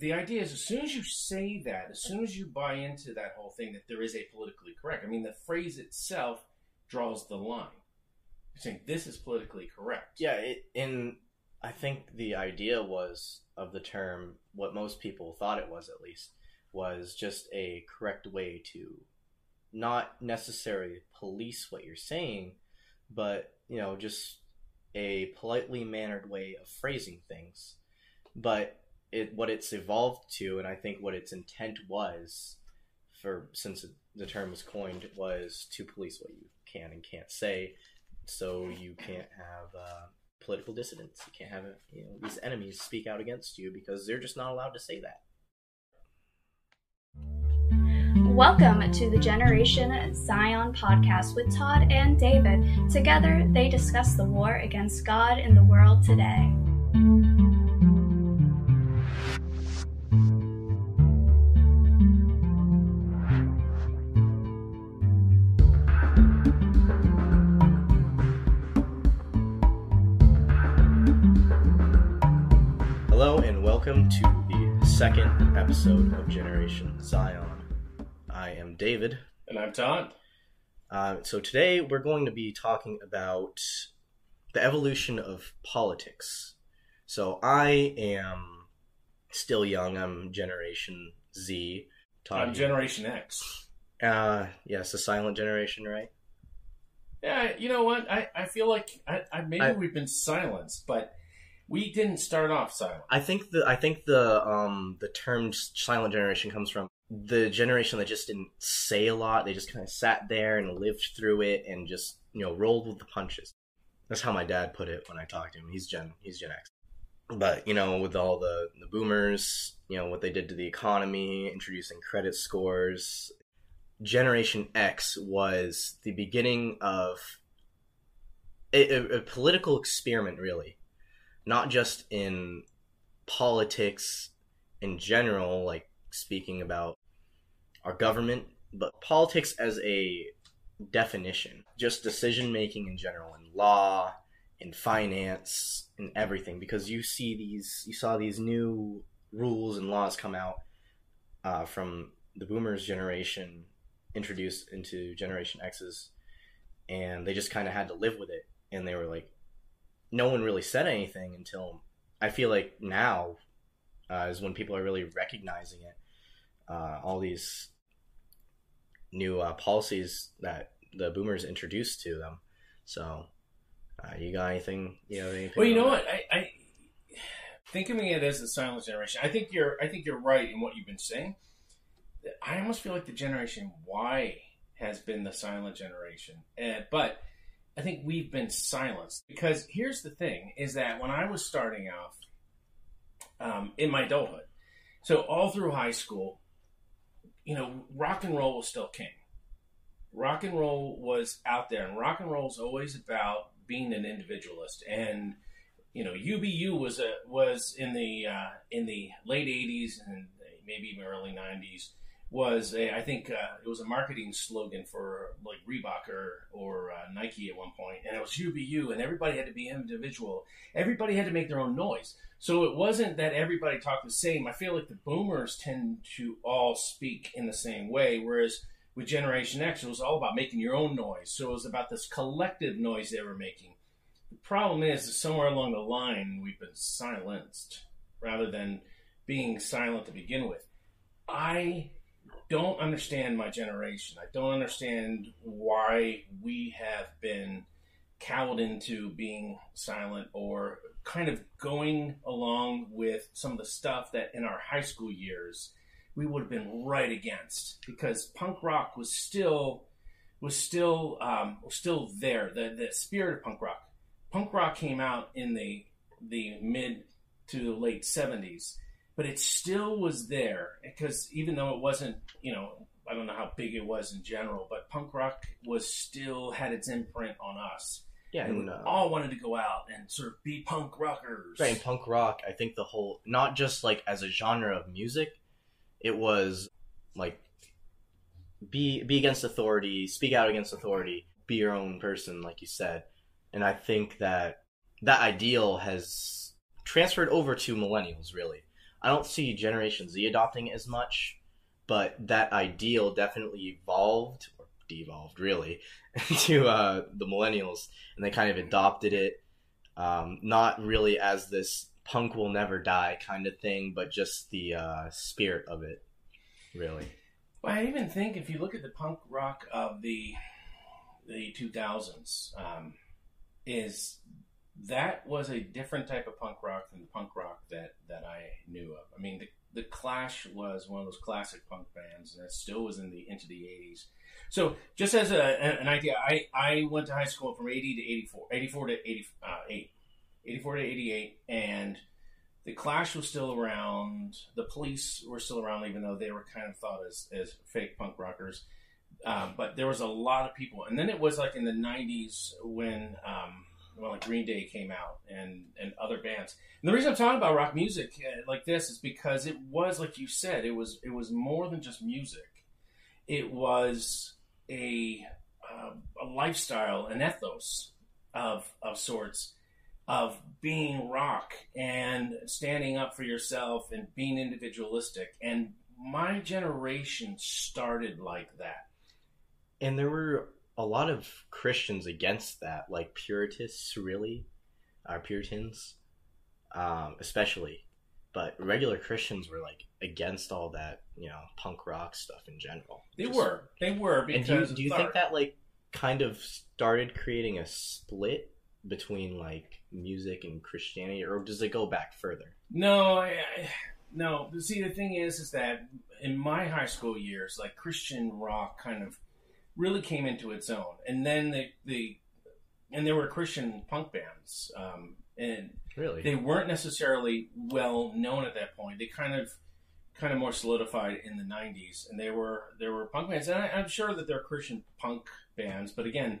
the idea is as soon as you say that, as soon as you buy into that whole thing that there is a politically correct, I mean, the phrase itself draws the line. You're saying this is politically correct. Yeah, it, in I think the idea was of the term what most people thought it was at least was just a correct way to not necessarily police what you're saying, but you know, just a politely mannered way of phrasing things. But it what it's evolved to, and I think what its intent was, for since the term was coined, was to police what you can and can't say, so you can't have uh, political dissidents. You can't have you know, these enemies speak out against you because they're just not allowed to say that. Welcome to the Generation Zion podcast with Todd and David. Together, they discuss the war against God in the world today. Welcome to the second episode of Generation Zion. I am David. And I'm Todd. Uh, so today we're going to be talking about the evolution of politics. So I am still young. I'm Generation Z. Todd, I'm Generation X. Uh, yes, the silent generation, right? Yeah, you know what? I, I feel like I, I maybe I, we've been silenced, but we didn't start off silent. I think the I think the um the term silent generation comes from the generation that just didn't say a lot. They just kind of sat there and lived through it and just you know rolled with the punches. That's how my dad put it when I talked to him. He's Gen he's Gen X. But you know, with all the the boomers, you know what they did to the economy, introducing credit scores. Generation X was the beginning of a, a, a political experiment, really, not just in politics in general, like speaking about our government, but politics as a definition, just decision making in general, in law, in finance, in everything. Because you see these, you saw these new rules and laws come out uh, from the boomers generation introduced into generation x's and they just kind of had to live with it and they were like no one really said anything until i feel like now uh, is when people are really recognizing it uh, all these new uh, policies that the boomers introduced to them. So, uh, you got anything? You know, anything well, you know that? what? I, I thinking of it as the silent generation. I think you're. I think you're right in what you've been saying. I almost feel like the generation Y has been the silent generation, uh, but I think we've been silenced because here's the thing: is that when I was starting off um, in my adulthood, so all through high school, you know, rock and roll was still king. Rock and roll was out there, and rock and roll is always about being an individualist. And you know, UBU was a was in the uh, in the late '80s and maybe even early '90s was a, I think uh, it was a marketing slogan for like Reebok or, or uh, Nike at one point, and it was UBU, and everybody had to be individual. Everybody had to make their own noise. So it wasn't that everybody talked the same. I feel like the boomers tend to all speak in the same way, whereas with Generation X, it was all about making your own noise. So it was about this collective noise they were making. The problem is that somewhere along the line, we've been silenced rather than being silent to begin with. I don't understand my generation. I don't understand why we have been cowed into being silent or kind of going along with some of the stuff that in our high school years we would have been right against because punk rock was still was still um, was still there. The the spirit of punk rock. Punk rock came out in the the mid to the late seventies but it still was there because even though it wasn't, you know, I don't know how big it was in general, but punk rock was still had its imprint on us. Yeah, and, and we uh, all wanted to go out and sort of be punk rockers. Right, and punk rock, I think the whole not just like as a genre of music, it was like be be against authority, speak out against authority, be your own person, like you said. And I think that that ideal has transferred over to millennials, really I don't see Generation Z adopting as much, but that ideal definitely evolved or devolved really to uh, the millennials, and they kind of adopted it, um, not really as this punk will never die kind of thing, but just the uh, spirit of it, really. Well, I even think if you look at the punk rock of the the 2000s, um, is that was a different type of punk rock than the punk rock that, that I knew of. I mean, the, the Clash was one of those classic punk bands, and it still was in the into the 80s. So, just as a, an idea, I, I went to high school from 80 to 84, 84 to 88, uh, 84 to 88, and the Clash was still around. The Police were still around, even though they were kind of thought as, as fake punk rockers. Um, but there was a lot of people, and then it was like in the '90s when, um, well, like Green Day came out and and other bands. And the reason I'm talking about rock music uh, like this is because it was, like you said, it was it was more than just music. It was a uh, a lifestyle, an ethos of of sorts of being rock and standing up for yourself and being individualistic. And my generation started like that. And there were a lot of Christians against that, like Puritists, really, our uh, Puritans, um, especially. But regular Christians were like against all that, you know, punk rock stuff in general. They Just, were, they were. Because and do you, do you think that like kind of started creating a split between like music and Christianity, or does it go back further? No, I, no. See, the thing is, is that in my high school years, like Christian rock kind of really came into its own, and then the the and there were Christian punk bands, um, and really they weren't necessarily well known at that point. They kind of kind of more solidified in the 90s and they were there were punk bands and I, am sure that they're christian punk bands but again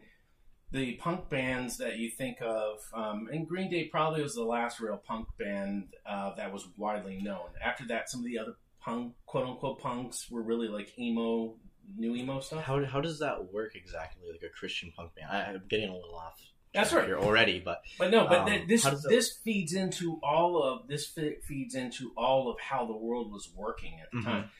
the punk bands that you think of, um, and Green Day probably was the last real punk band uh, that was widely known. After that, some of the other punk, quote unquote, punks were really like emo, new emo stuff. How, how does that work exactly, like a Christian punk band? I, am getting a little off. That's right. Here already, but but no, but um, th- this this feeds into all of this feeds into all of how the world was working at the mm-hmm. time.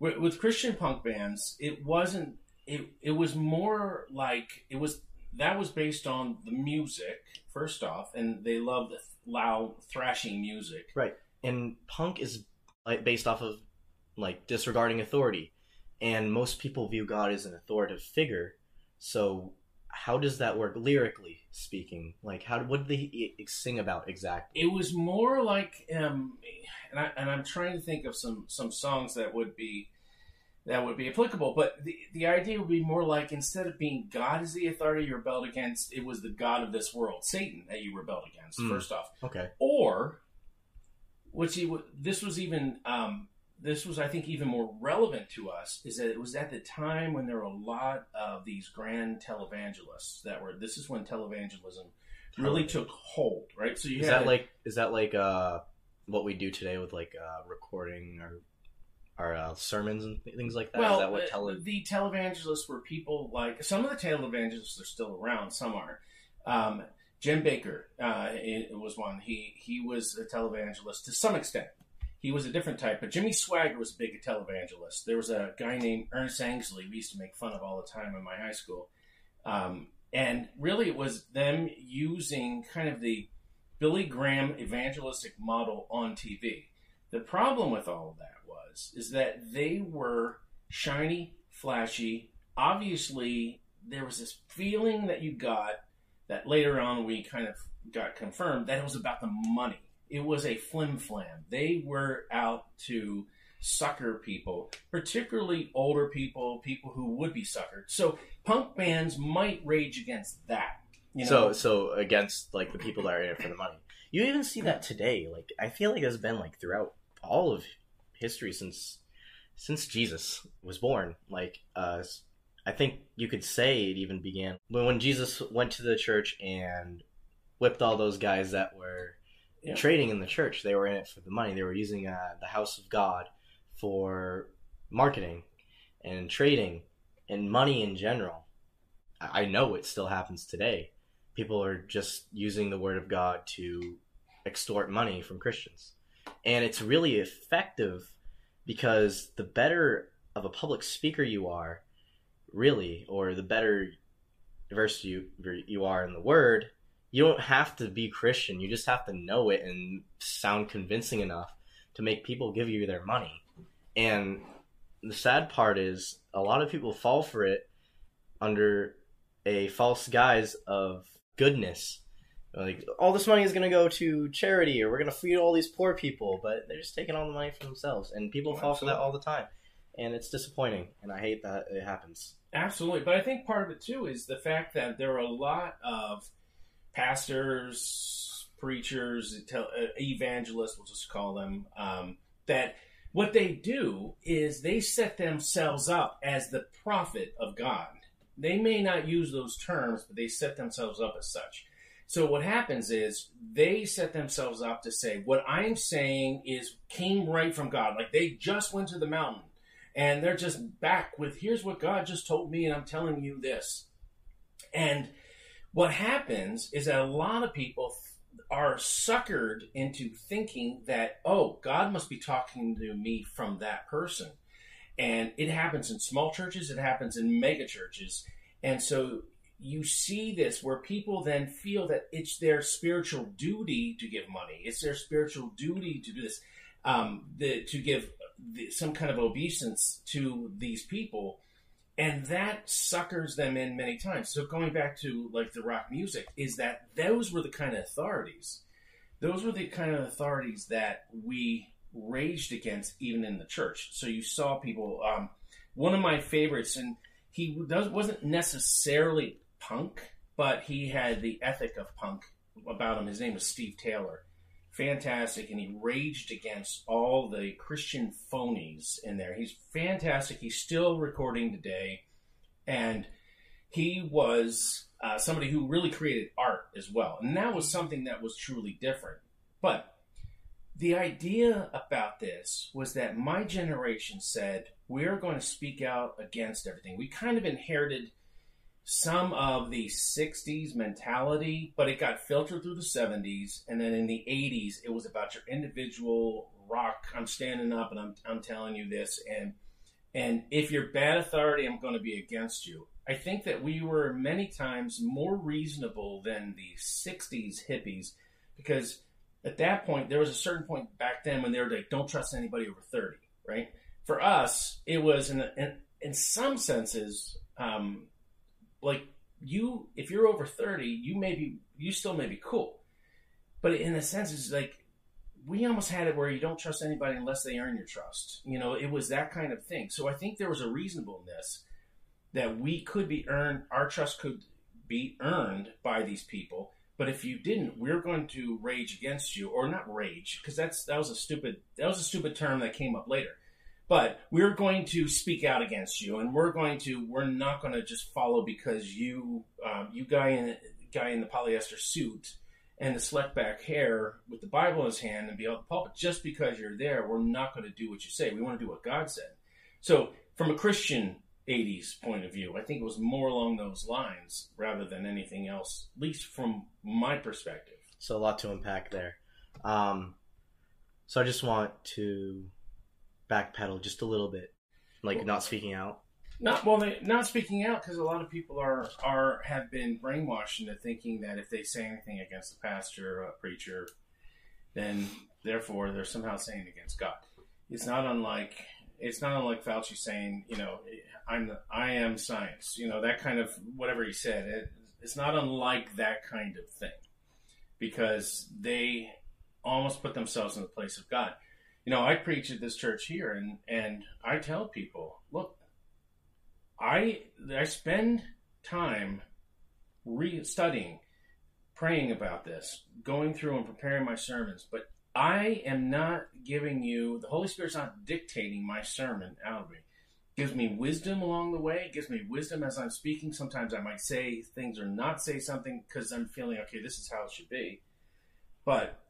With, with Christian punk bands, it wasn't. It it was more like it was that was based on the music first off, and they loved loud thrashing music. Right, and punk is like based off of like disregarding authority, and most people view God as an authoritative figure. So, how does that work lyrically speaking? Like, how what did they sing about exactly? It was more like, um, and I and I'm trying to think of some some songs that would be that would be applicable. But the, the idea would be more like instead of being God as the authority you rebelled against, it was the God of this world, Satan, that you rebelled against, mm. first off. Okay. Or, which he, this was even, um, this was, I think, even more relevant to us, is that it was at the time when there were a lot of these grand televangelists that were, this is when televangelism really took hold, right? So you is that like, is that like, uh, what we do today with like uh, recording or our uh, sermons and things like that? Well, that what uh, tele- the televangelists were people like some of the televangelists are still around, some are. Um, Jim Bakker uh, was one. He he was a televangelist to some extent. He was a different type, but Jimmy Swaggart was a big televangelist. There was a guy named Ernest Angley we used to make fun of all the time in my high school, um, and really it was them using kind of the Billy Graham evangelistic model on TV. The problem with all of that was is that they were shiny, flashy. Obviously, there was this feeling that you got that later on we kind of got confirmed that it was about the money. It was a flim flam. They were out to sucker people, particularly older people, people who would be suckered. So punk bands might rage against that. You know? So so against like the people that are in it for the money. You even see that today. Like I feel like it's been like throughout all of history since since Jesus was born. Like, uh, I think you could say it even began when when Jesus went to the church and whipped all those guys that were yeah. trading in the church. They were in it for the money. They were using uh, the house of God for marketing and trading and money in general. I know it still happens today. People are just using the word of God to extort money from Christians and it's really effective because the better of a public speaker you are, really, or the better versed you you are in the word, you don't have to be Christian. You just have to know it and sound convincing enough to make people give you their money. And the sad part is a lot of people fall for it under a false guise of goodness. Like all this money is going to go to charity, or we're going to feed all these poor people, but they're just taking all the money for themselves, and people Oh, fall for that all the time, and it's disappointing, and I hate that it happens. Absolutely, but I think part of it too is the fact that there are a lot of pastors, preachers, uh, evangelists, we'll just call them, um, that what they do is they set themselves up as the prophet of God. They may not use those terms, but they set themselves up as such. So what happens is they set themselves up to say what I'm saying is came right from God. Like they just went to the mountain and they're just back with here's what God just told me and I'm telling you this. And what happens is that a lot of people are suckered into thinking that oh God must be talking to me from that person. And it happens in small churches, it happens in mega churches. And so you see this where people then feel that it's their spiritual duty to give money. It's their spiritual duty to do this, um, the, to give the, some kind of obeisance to these people, and that suckers them in many times. So going back to like the rock music, is that those were the kind of authorities. Those were the kind of authorities that we raged against, even in the church. So you saw people. Um, one of my favorites, and he does, wasn't necessarily punk, but he had the ethic of punk about him. His name was Steve Taylor. Fantastic, and he raged against all the Christian phonies in there. He's fantastic. He's still recording today, and he was uh, somebody who really created art as well. And that was something that was truly different. But the idea about this was that my generation said, we're going to speak out against everything. We kind of inherited some of the 60s mentality, but it got filtered through the 70s. And then in the 80s, it was about your individual rock. I'm standing up and I'm, I'm telling you this. And, and if you're bad authority, I'm going to be against you. I think that we were many times more reasonable than the 60s hippies because at that point, there was a certain point back then when they were like, don't trust anybody over 30, right? For us, it was in, in, in some senses, um, like you, if you're over 30, you may be, you still may be cool. But in a sense, it's like, we almost had it where you don't trust anybody unless they earn your trust. You know, it was that kind of thing. So I think there was a reasonableness that we could be earned, our trust could be earned by these people. But if you didn't, we're going to rage against you, or not rage, because that's that was a stupid that was a stupid term that came up later. But we're going to speak out against you, and we're going to we're not going to just follow because you um, you guy in guy in the polyester suit and the slick back hair with the Bible in his hand and be out the pulpit just because you're there. We're not going to do what you say. We want to do what God said. So from a Christian 80s point of view. I think it was more along those lines rather than anything else, at least from my perspective. So a lot to unpack there. Um, so I just want to backpedal just a little bit, like not speaking out. Not well, they, not speaking out because a lot of people are are have been brainwashed into thinking that if they say anything against the pastor, a preacher, then therefore they're somehow saying against God. It's not unlike it's not unlike Fauci saying, you know, I'm the, I am science. You know that kind of whatever he said. It, it's not unlike that kind of thing because they almost put themselves in the place of God. You know, I preach at this church here, and and I tell people, look, I I spend time re studying, praying about this, going through and preparing my sermons, but I am not giving you the Holy Spirit's not dictating my sermon out of me. Gives me wisdom along the way. Gives me wisdom as I'm speaking. Sometimes I might say things or not say something because I'm feeling okay. This is how it should be, but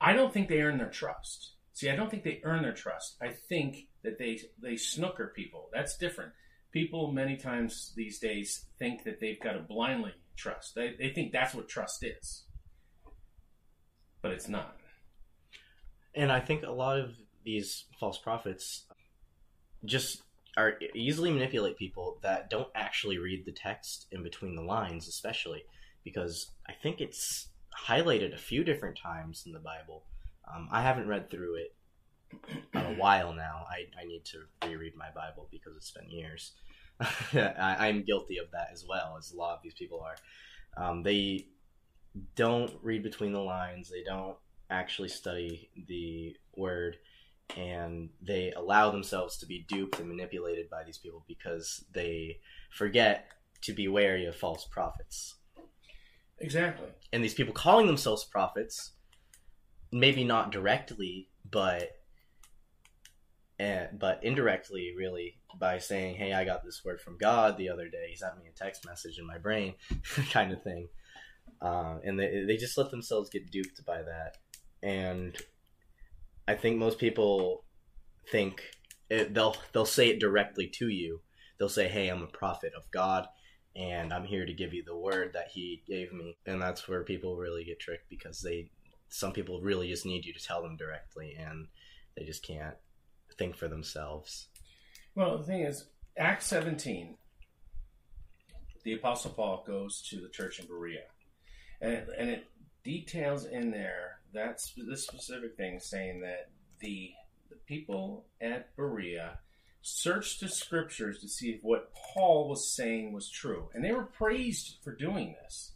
I don't think they earn their trust. See, I don't think they earn their trust. I think that they they snooker people. That's different. People many times these days think that they've got to blindly trust. They they think that's what trust is, but it's not. And I think a lot of these false prophets just are easily manipulate people that don't actually read the text in between the lines, especially because I think it's highlighted a few different times in the Bible. Um, I haven't read through it in a while now. I, I need to reread my Bible because it's been years. I, I'm guilty of that as well, as a lot of these people are. Um, they don't read between the lines. They don't actually study the word, and they allow themselves to be duped and manipulated by these people because they forget to be wary of false prophets. Exactly. And these people calling themselves prophets, maybe not directly, but and, but indirectly, really, by saying, "Hey, I got this word from God the other day. He sent me a text message in my brain," kind of thing. Uh, and they they just let themselves get duped by that. And I think most people think it, they'll they'll say it directly to you. They'll say, "Hey, I'm a prophet of God." And I'm here to give you the word that he gave me. And that's where people really get tricked because they, some people really just need you to tell them directly and they just can't think for themselves. Well, the thing is, Acts 17, the Apostle Paul goes to the church in Berea, and it, and it details in there that's this specific thing, saying that the the people at Berea searched the scriptures to see if what Paul was saying was true, and they were praised for doing this.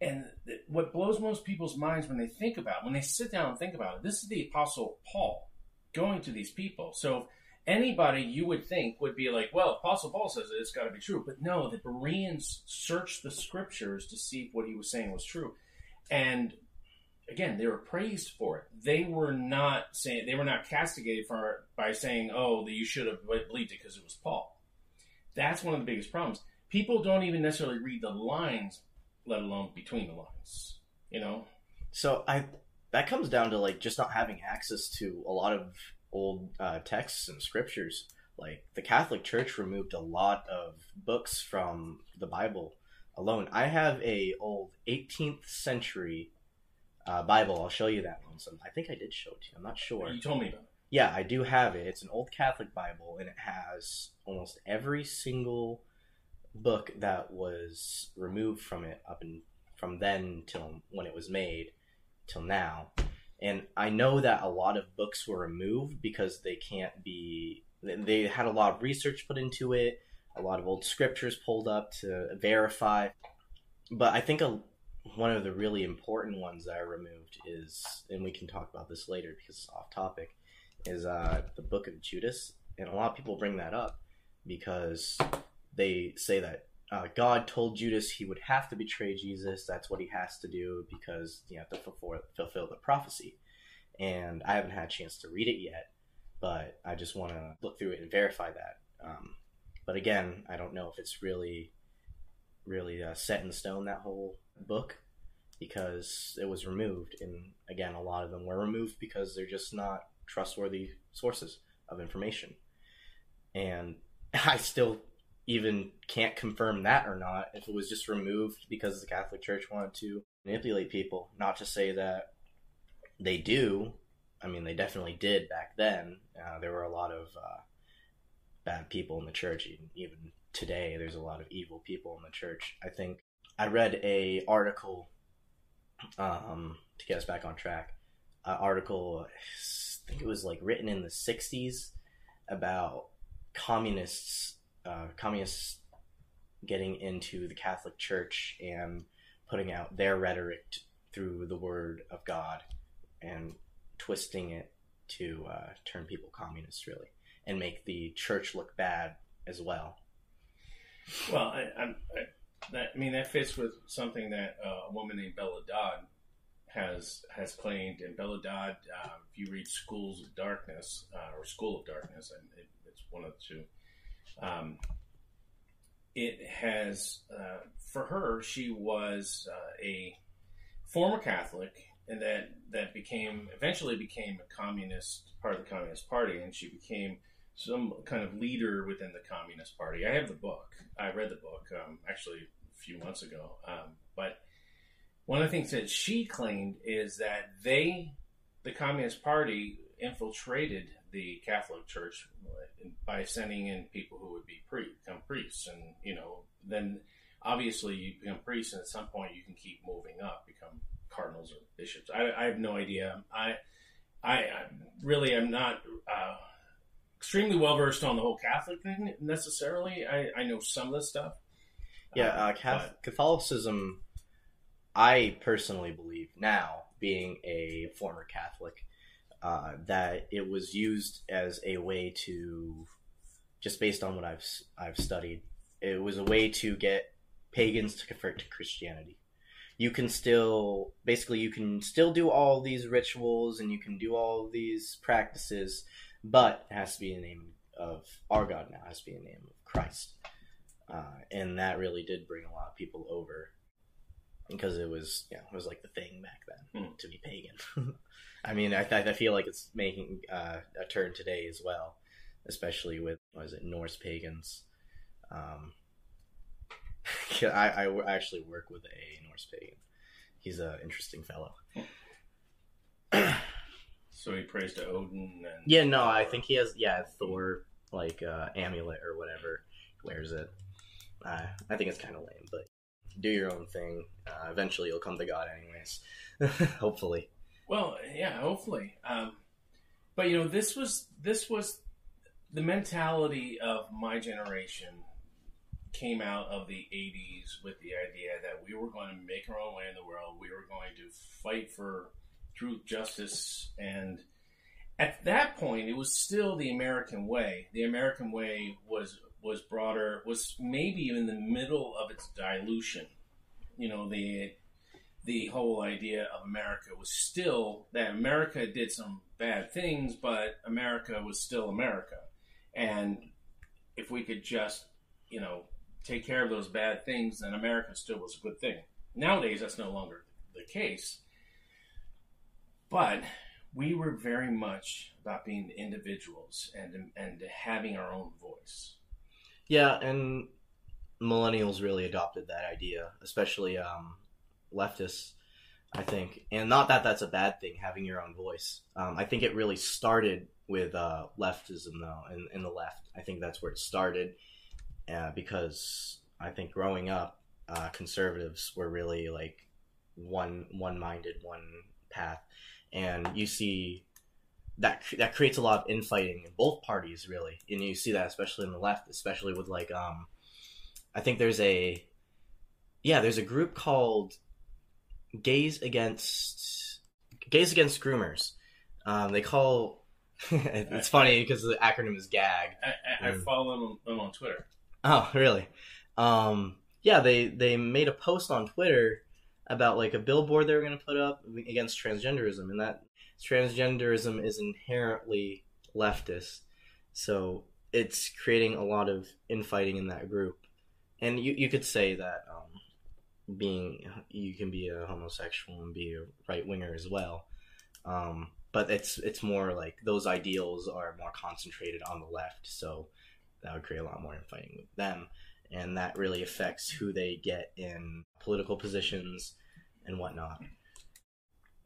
And what blows most people's minds when they think about, it, when they sit down and think about it, this is the Apostle Paul going to these people. So anybody you would think would be like, well, Apostle Paul says it, it's got to be true. But no, the Bereans searched the scriptures to see if what he was saying was true. And again, they were praised for it. They were not saying they were not castigated for it by saying, "Oh, that you should have believed it because it was Paul." That's one of the biggest problems. People don't even necessarily read the lines, let alone between the lines. You know. So I that comes down to like just not having access to a lot of old uh, texts and scriptures. Like the Catholic Church removed a lot of books from the Bible alone. I have a old 18th century uh, Bible. I'll show you that one. So I think I did show it to you. I'm not sure. You told me about it. Yeah, I do have it. It's an old Catholic Bible, and it has almost every single book that was removed from it up and from then till when it was made till now. And I know that a lot of books were removed because they can't be. They had a lot of research put into it, a lot of old scriptures pulled up to verify. But I think a, one of the really important ones that I removed is, and we can talk about this later because it's off topic, is uh, the Book of Judas. And a lot of people bring that up because they say that uh, God told Judas he would have to betray Jesus. That's what he has to do because you have to fulfill, fulfill the prophecy. And I haven't had a chance to read it yet, but I just want to look through it and verify that. Um, but again, I don't know if it's really, really uh, set in stone that whole book because it was removed. And again, a lot of them were removed because they're just not trustworthy sources of information. And I still even can't confirm that or not if it was just removed because the Catholic Church wanted to manipulate people. Not to say that they do. I mean, they definitely did back then. Uh, there were a lot of uh, bad people in the church. Even, today, there's a lot of evil people in the church. I think I read a article um, to get us back on track. An article, I think it was like written in the '60s about communists uh, communists getting into the Catholic Church and putting out their rhetoric t- through the Word of God and twisting it to uh, turn people communists, really, and make the church look bad as well. Well, I, I, I, that, I mean that fits with something that uh, a woman named Bella Dodd has has claimed. And Bella Dodd, uh, if you read Schools of Darkness uh, or School of Darkness, and it, it's one of the two um, it has, uh, for her, she was uh, a former Catholic, and that that became eventually became a communist part of the Communist Party, and she became some kind of leader within the Communist Party. I have the book. I read the book um, actually a few months ago, um, but one of the things that she claimed is that they the Communist Party infiltrated the Catholic Church by sending in people who would be pre- become priests, and you know, then obviously you become priests, and at some point you can keep moving up, become cardinals or bishops. I, I have no idea. I, I, I really am not uh, extremely well versed on the whole Catholic thing necessarily. I, I know some of the stuff. Yeah, Um, uh, but- Catholicism, I personally believe now, being a former Catholic, uh, that it was used as a way to, just based on what I've I've studied, it was a way to get pagans to convert to Christianity. You can still, basically, you can still do all these rituals and you can do all these practices, but it has to be the name of our God now. It has to be the name of Christ uh, and that really did bring a lot of people over because it was yeah it was like the thing back then Hmm. to be pagan. I mean, I, I feel like it's making uh, a turn today as well, especially with what is it Norse pagans. Um, I, I actually work with a Norse pagan. He's an interesting fellow. So he prays to Odin. And Yeah, no, I think he has yeah Thor like uh, amulet or whatever wears it. Uh, I think it's kind of lame, but do your own thing. Uh, eventually, you'll come to God, anyways. Hopefully. Well, yeah, hopefully. Um, but you know, this was this was the mentality of my generation came out of the 80s with the idea that we were going to make our own way in the world. We were going to fight for truth, justice, and at that point, it was still the American way. The American way was was broader, was maybe in the middle of its dilution. You know, the the whole idea of America was still that America did some bad things, but America was still America. And if we could just, you know, take care of those bad things, then America still was a good thing. Nowadays, that's no longer the case. But we were very much about being individuals and and having our own voice. Yeah, and millennials really adopted that idea, especially um, leftists. I think, and not that that's a bad thing, having your own voice. Um, I think it really started with uh, leftism, though, in, in the left. I think that's where it started, uh, because I think growing up, uh, conservatives were really like one one minded, one path, and you see that that creates a lot of infighting in both parties, really, and you see that especially in the left, especially with like um, I think there's a yeah, there's a group called Gays Against Gays Against Groomers. Um, they call it's funny because the acronym is GAG. I, I, I Mm. follow them, them on Twitter. Oh, really? Um, yeah, they they made a post on Twitter about like a billboard they were going to put up against transgenderism, and that transgenderism is inherently leftist, so it's creating a lot of infighting in that group. And you you could say that um, being you can be a homosexual and be a right winger as well. Um, but it's it's more like those ideals are more concentrated on the left, so that would create a lot more infighting with them and that really affects who they get in political positions and whatnot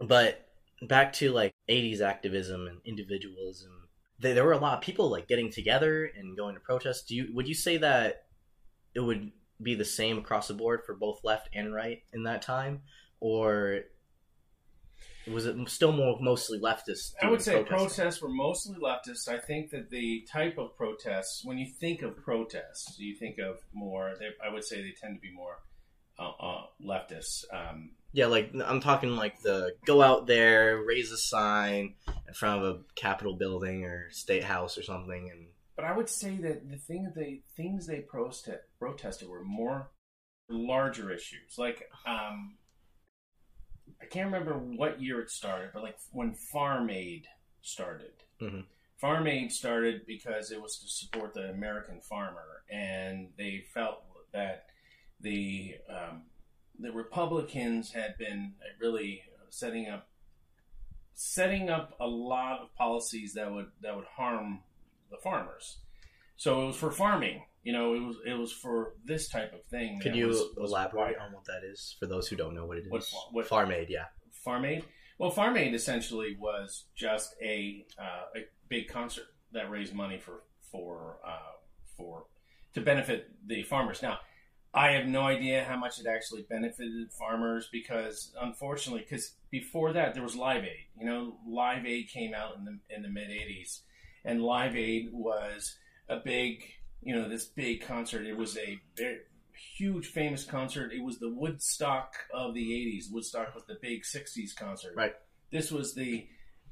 but back to like 80s activism and individualism there, there were a lot of people like getting together and going to protest do you would you say that it would be the same across the board for both left and right in that time or was it still more mostly leftist I would say protesting? protests were mostly leftists. I think that the type of protests, when you think of protests, you think of more. They, I would say they tend to be more uh, uh, leftists. Um, Yeah, like I'm talking like the go out there, raise a sign in front of a Capitol building or state house or something, and but I would say that the thing that they things they protest, protested were more larger issues. Like um, I can't remember what year it started, but like when Farm Aid started. Mhm. Farm Aid started because it was to support the American farmer, and they felt that the um, the Republicans had been really setting up setting up a lot of policies that would that would harm the farmers. So it was for farming. You know, it was it was for this type of thing. could you was- was elaborate on what that is for those who don't know what it is? What- what- Farm aid, yeah. Farm Aid. Well, Farm Aid essentially was just a uh, a big concert that raised money for for uh, for to benefit the farmers. Now, I have no idea how much it actually benefited farmers because, unfortunately, because before that there was Live Aid. You know, Live Aid came out in the in the mid '80s, and Live Aid was a big, you know, this big concert. It was a very huge, famous concert. It was the Woodstock of the '80s. Woodstock was the big '60s concert. Right. This was the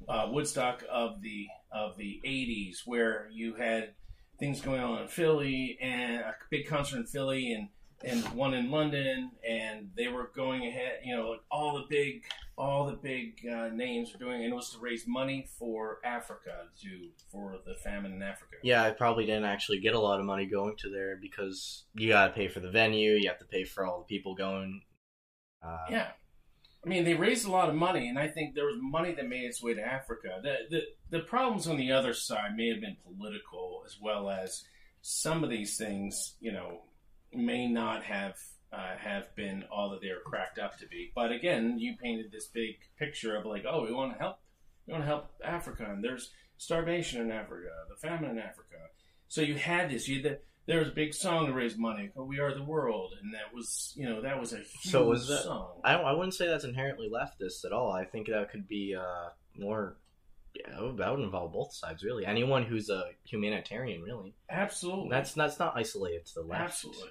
uh, Woodstock of the of the '80s, where you had things going on in Philly and a big concert in Philly and and one in London, and they were going ahead. You know, like all the big, all the big uh, names were doing, and it was to raise money for Africa, to for the famine in Africa. Yeah, I probably didn't actually get a lot of money going to there because you got to pay for the venue, you have to pay for all the people going. Uh, Yeah. I mean, they raised a lot of money, and I think there was money that made its way to Africa. The, the the problems on the other side may have been political, as well as some of these things, you know, may not have uh, have been all that they were cracked up to be. But again, you painted this big picture of like, oh, we want to help, we want to help Africa, and there's starvation in Africa, the famine in Africa. So you had this, you had there was a big song to raise money called "We Are the World," and that was, you know, that was a huge So was that- song. I, I wouldn't say that's inherently leftist at all. I think that could be uh, more. Yeah, that would- that would involve both sides, really. Anyone who's a humanitarian, really. Absolutely, That's that's not isolated to the left. absolutely.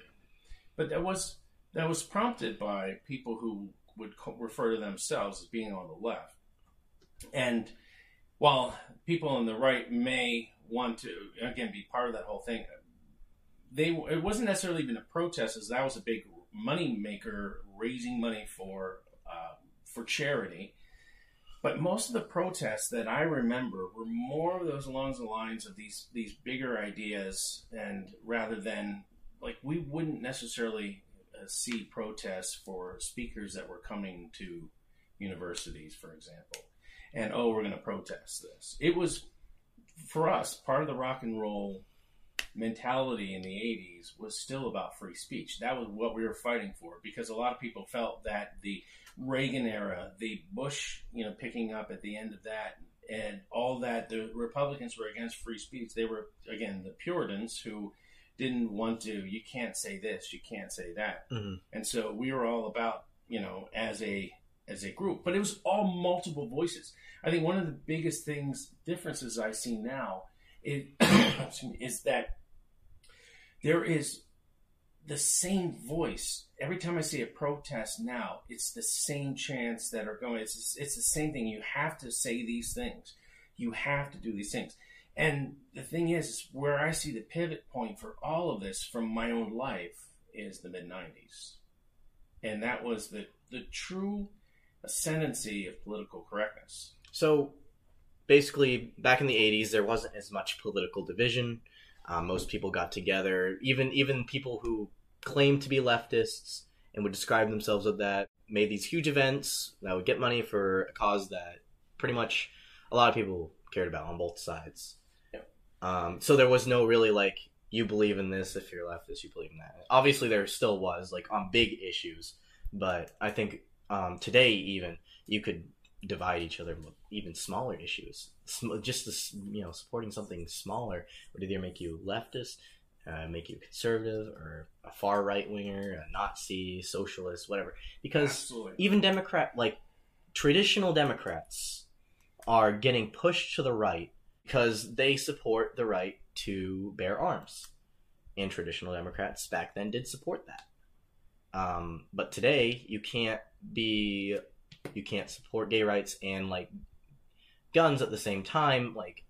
But that was that was prompted by people who would co- refer to themselves as being on the left, and while people on the right may want to again be part of that whole thing, they it wasn't necessarily even a protest, as that was a big money maker, raising money for uh, for charity. But most of the protests that I remember were more of those along the lines of these these bigger ideas, and rather than like we wouldn't necessarily uh, see protests for speakers that were coming to universities, for example, and oh, we're going to protest this. It was for us part of the rock and roll mentality in the 80s was still about free speech. That was what we were fighting for because a lot of people felt that the Reagan era, the Bush, you know, picking up at the end of that and all that the Republicans were against free speech. They were again the Puritans who didn't want to you can't say this, you can't say that. Mhm. And so we were all about, you know, as a as a group, but it was all multiple voices. I think one of the biggest things differences I see now is, is that there is the same voice every time I see a protest now. It's the same chants that are going. It's it's the same thing. You have to say these things. You have to do these things. And the thing is, where I see the pivot point for all of this from my own life is the mid '90s, and that was the the true ascendancy of political correctness. So basically, back in the '80s, there wasn't as much political division. Um, most people got together, even even people who claimed to be leftists and would describe themselves as that, made these huge events that would get money for a cause that pretty much a lot of people cared about on both sides. Um, so there was no really like you believe in this if you're leftist, you believe in that. Obviously, there still was like on big issues, but I think um, today even you could divide each other even smaller issues. Just this, you know, supporting something smaller would either make you leftist, uh, make you conservative, or a far right winger, a Nazi, socialist, whatever. Because Absolutely. even Democrat, like traditional Democrats, are getting pushed to the right because they support the right to bear arms, and traditional Democrats back then did support that. Um, but today, you can't be, you can't support gay rights and like guns at the same time, like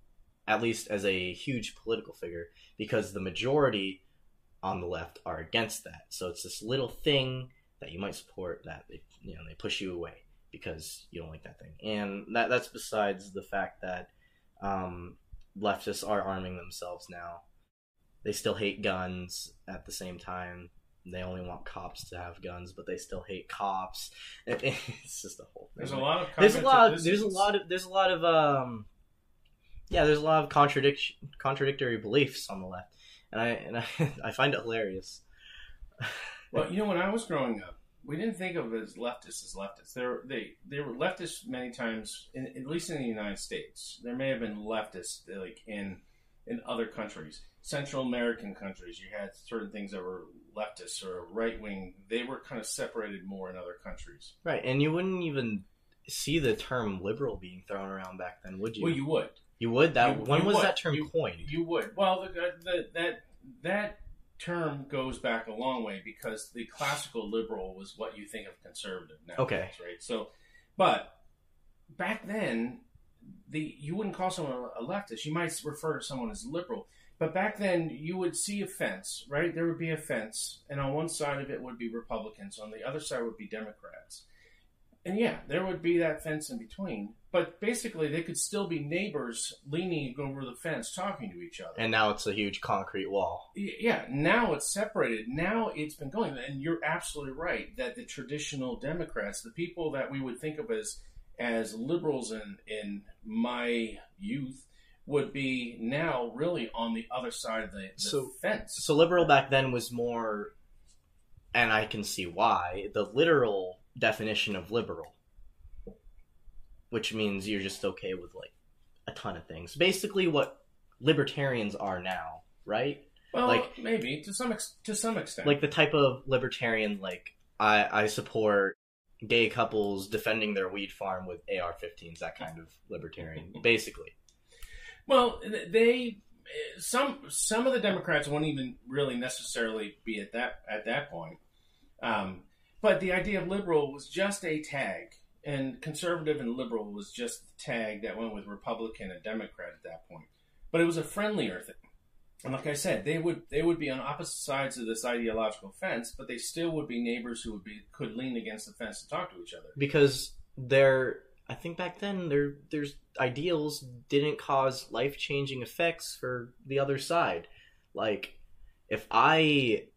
at least as a huge political figure, because the majority on the left are against that. So it's this little thing that you might support that they, you know, they push you away because you don't like that thing. And that that's besides the fact that um, leftists are arming themselves now. They still hate guns at the same time. They only want cops to have guns, but they still hate cops. It's just a whole thing. There's a lot of There's a lot. cognitive There's a lot of. There's a lot of. Um, yeah, there's a lot of contradiction, contradictory beliefs on the left, and I and I, I find it hilarious. Well, you know, when I was growing up, we didn't think of as leftists as leftists. They're, they they were leftists many times, in, at least in the United States. There may have been leftists like in in other countries, Central American countries. You had certain things that were leftists or right wing. They were kind of separated more in other countries. Right, and you wouldn't even see the term liberal being thrown around back then, would you? Well, you would. You would that. You- when you was would. that term You- coined? You would. Well, the, the, that that term goes back a long way because the classical liberal was what you think of conservative now. Okay. Right. So, but back then, the you wouldn't call someone a leftist. You might refer to someone as liberal. But back then, you would see a fence, right? There would be a fence, and on one side of it would be Republicans, on the other side would be Democrats. And yeah, there would be that fence in between. But basically, they could still be neighbors leaning over the fence talking to each other. And now it's a huge concrete wall. Y- yeah, now it's separated. Now it's been going. And you're absolutely right that the traditional Democrats, the people that we would think of as as liberals in, in my youth, would be now really on the other side of the, the So- fence. So liberal back then was more, and I can see why the literal definition of liberal, which means you're just okay with like a ton of things. Basically, what libertarians are now, right? well, like- maybe to some ex- to some extent. Like the type of libertarian, like I I support gay couples defending their weed farm with AR-15s, that kind of libertarian, basically. Well, they some some of the Democrats won't even really necessarily be at that at that point. Um, but the idea of liberal was just a tag, and conservative and liberal was just the tag that went with Republican and Democrat at that point. But it was a friendlier thing. And like I said, they would they would be on opposite sides of this ideological fence, but they still would be neighbors who would be could lean against the fence to talk to each other. because they're I think back then their there's ideals didn't cause life changing effects for the other side. Like if I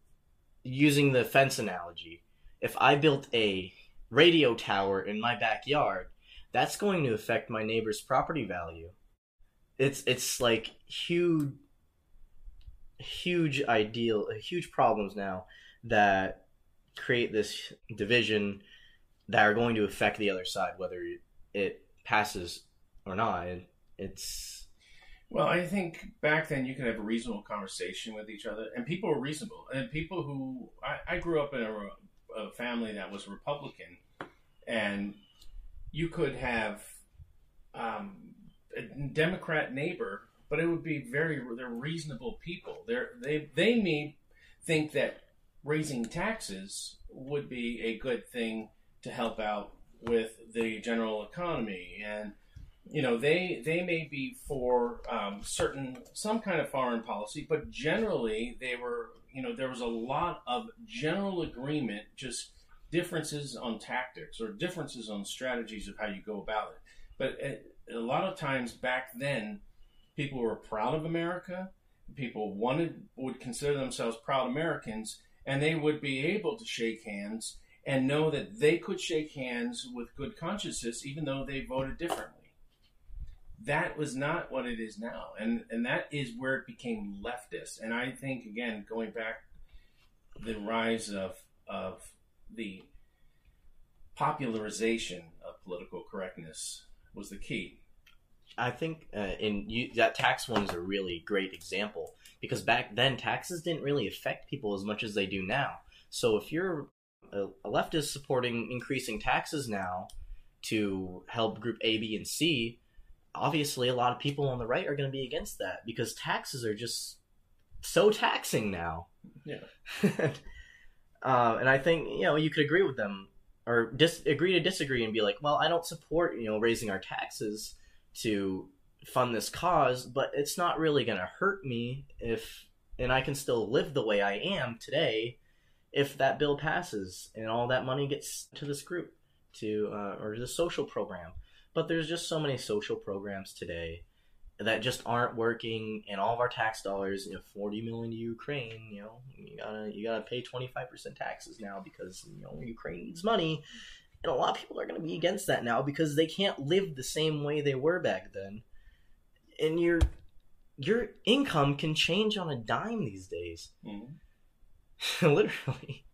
using the fence analogy, if I built a radio tower in my backyard, that's going to affect my neighbor's property value. It's it's like huge huge ideal huge problems now that create this division that are going to affect the other side, whether it passes or not. It's Well, I think back then you could have a reasonable conversation with each other, and people were reasonable. And people who I, I grew up in a, a family that was Republican, and you could have um, a Democrat neighbor, but it would be very they're reasonable people. They're, they they may think that raising taxes would be a good thing to help out with the general economy and you know they they may be for um, certain some kind of foreign policy but generally they were you know there was a lot of general agreement just differences on tactics or differences on strategies of how you go about it but a, lot of times back then people were proud of america people wanted would consider themselves proud americans and they would be able to shake hands and know that they could shake hands with good consciences even though they voted differently. That was not what it is now. And and that is where it became leftist. And I think again, going back the rise of of the popularization of political correctness was the key. I think uh, in you, that tax one is a really great example because back then taxes didn't really affect people as much as they do now. So if you're a, a leftist supporting increasing taxes now to help group A, B, and C, obviously a lot of people on the right are going to be against that because taxes are just so taxing now. Yeah. uh, and I think you know you could agree with them or dis- agree to disagree and be like, well, I don't support you know raising our taxes to fund this cause, but it's not really going to hurt me if, and I can still live the way I am today if that bill passes and all that money gets to this group to uh, or the social program. But there's just so many social programs today that just aren't working, and all of our tax dollars, you know, forty million to Ukraine, you know, you gotta you gotta pay twenty five percent taxes now because you know Ukraine needs money, and a lot of people are to be against that now because they can't live the same way they were back then. And your your income can change on a dime these days. Mhm. Literally.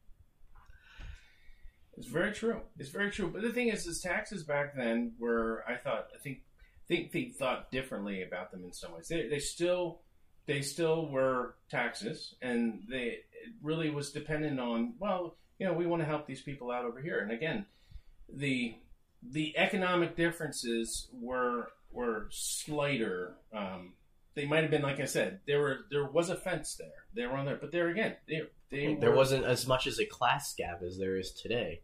It's very true. It's very true. But the thing is, is taxes back then were I thought I think think they thought differently about them in some ways. They they still they still were taxes, and they it really was dependent on well, you know, we want to help these people out over here. And again, the the economic differences were were slighter. Um, they might have been, like I said, there were there was a fence there. They were on there, but there again, they they there were- wasn't as much as a class gap as there is today.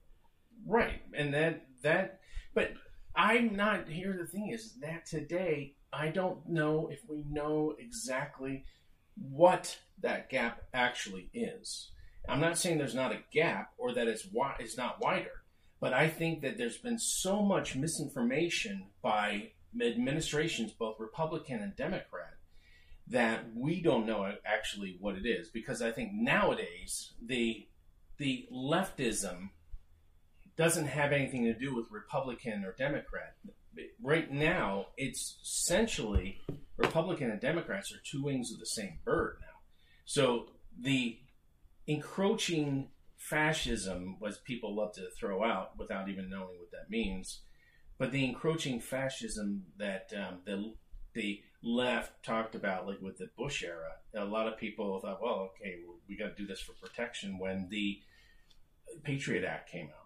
Right, and that that, but I'm not here. The thing is that today I don't know if we know exactly what that gap actually is. I'm not saying there's not a gap or that it's wi- it's not wider, but I think that there's been so much misinformation by administrations, both Republican and Democrat, that we don't know actually what it is. Because I think nowadays the the leftism doesn't have anything to do with Republican or Democrat. Right now, it's essentially Republican and Democrats are two wings of the same bird now. So the encroaching fascism, as people love to throw out without even knowing what that means, but the encroaching fascism that um, the the left talked about, like with the Bush era, a lot of people thought, well, okay, we got to do this for protection. When the Patriot Act came out,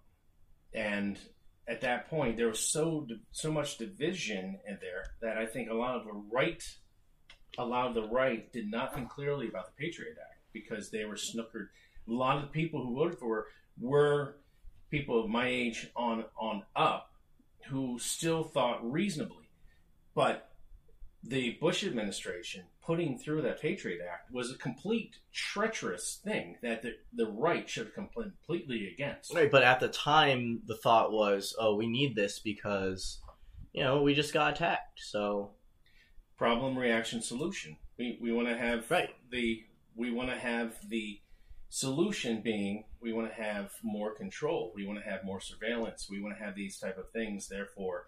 and at that point there was so so much division in there that I think a lot of the right, a lot of the right did not think clearly about the Patriot Act because they were snookered. A lot of the people who voted for were people of my age on on up who still thought reasonably, but the Bush administration putting through that Patriot Act was a complete treacherous thing that the, the right should have completely against. Right, but at the time, the thought was, oh, we need this because, you know, we just got attacked. So, Problem, reaction, solution. We, we want to have Right. the we want to have the solution being we want to have more control. We want to have more surveillance. We want to have these type of things. Therefore,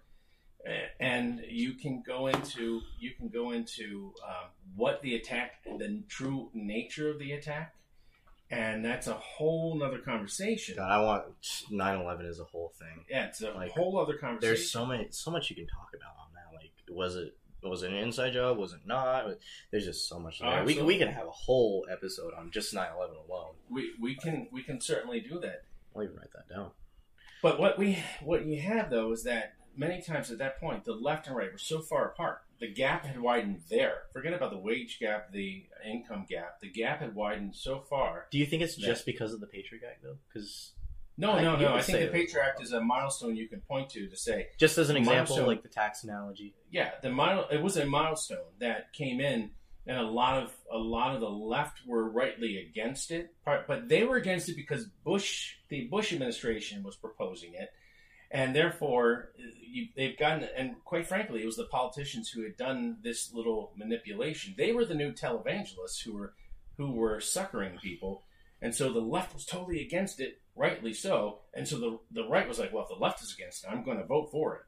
and you can go into you can go into um, what the attack, the true nature of the attack, and that's a whole nother conversation. God, I want 9/11 as a whole thing. Yeah, it's a Like, whole other conversation. There's so many, so much you can talk about on that. Like, was it was it an inside job? Was it not? There's just so much. Oh, we we could have a whole episode on just 9/11 alone. we we can we can certainly do that. I'll even write that down. But what we what you have though is that many times at that point the left and right were so far apart. The gap had widened there. Forget about the wage gap, the income gap. The gap had widened so far. Do you think it's Yeah. just because of the Patriot Act though? Because No, I- no, no. I think the. Patriot Act is a milestone you can point to to say, just as an example, like the tax analogy. yeah, the mile, it was a milestone that came in, and a lot of a lot of the left were rightly against it, but but they were against it because Bush, the Bush administration, was proposing it, and therefore you, they've gotten. And quite frankly, it was the politicians who had done this little manipulation. They were the new televangelists who were who were suckering people, and so the left was totally against it, rightly so. And so the the right was like, well, if the left is against it, I'm going to vote for it.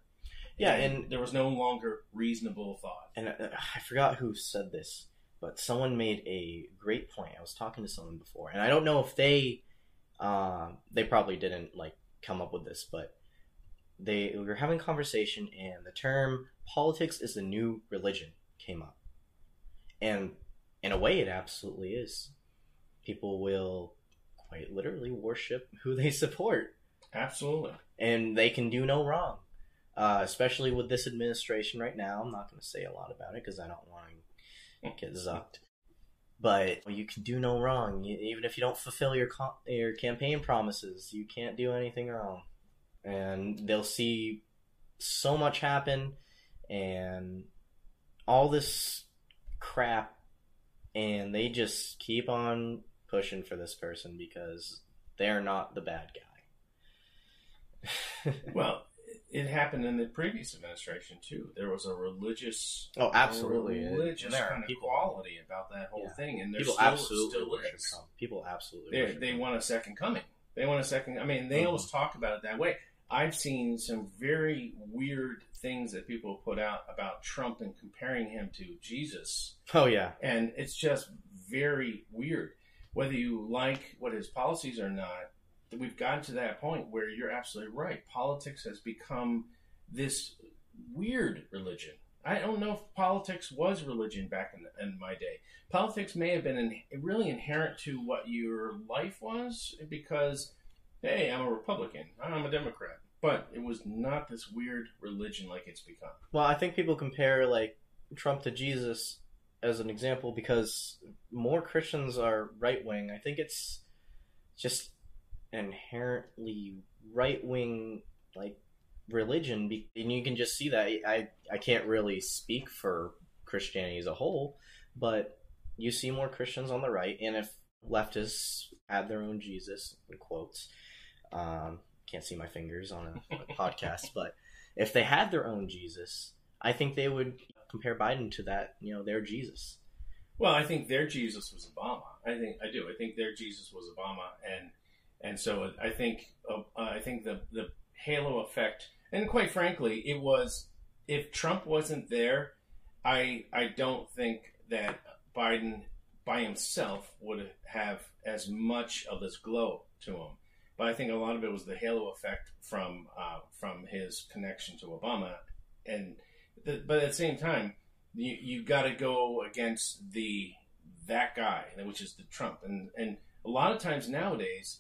Yeah, and there was no longer reasonable thought. and uh, I forgot who said this, but someone made a great point. I was talking to someone before, and I don't know if they, uh, they probably didn't like come up with this, but they we were having a conversation, and the term "politics is the new religion" came up, and in a way, it absolutely is. People will quite literally worship who they support Absolutely. and they can do no wrong. Uh, especially with this administration right now. I'm not going to say a lot about it because I don't want to get zucked. But you can do no wrong. You, even if you don't fulfill your co- your campaign promises, you can't do anything wrong. And they'll see so much happen, and all this crap, and they just keep on pushing for this person because they're not the bad guy. Well, it happened in the previous administration too. There was a religious, Oh, absolutely. religious there kind of people, quality about that whole Yeah. thing, and there's people still, absolutely still is. People absolutely They they want a second coming. They want a second. I mean, they Mhm. always talk about it that way. I've seen some very weird things that people put out about Trump and comparing him to Jesus. Oh yeah, and it's just very weird. Whether you like what his policies are or not, we've gotten to that point where you're absolutely right. Politics has become this weird religion. I don't know if politics was religion back in, the, in my day. Politics may have been in, really inherent to what your life was because, hey, I'm a Republican, I'm a Democrat, but it was not this weird religion like it's become. Well, I think people compare like Trump to Jesus as an example because more Christians are right wing. I think it's just inherently right wing like religion and you can just see that I I can't really speak for Christianity as a whole, but you see more Christians on the right and if leftists had their own Jesus in quotes um, can't see my fingers on a, a podcast, but if they had their own Jesus, I think they would compare Biden to that, you know, their Jesus. Well, I think their Jesus was Obama. I think I do. I think their Jesus was Obama, and and so I think uh, I think the the halo effect, and quite frankly, it was if Trump wasn't there, I I don't think that Biden by himself would have as much of this glow to him. But I think a lot of it was the halo effect from uh, from his connection to Obama, and the, but at the same time, you you got to go against the that guy, which is the Trump, and and a lot of times nowadays,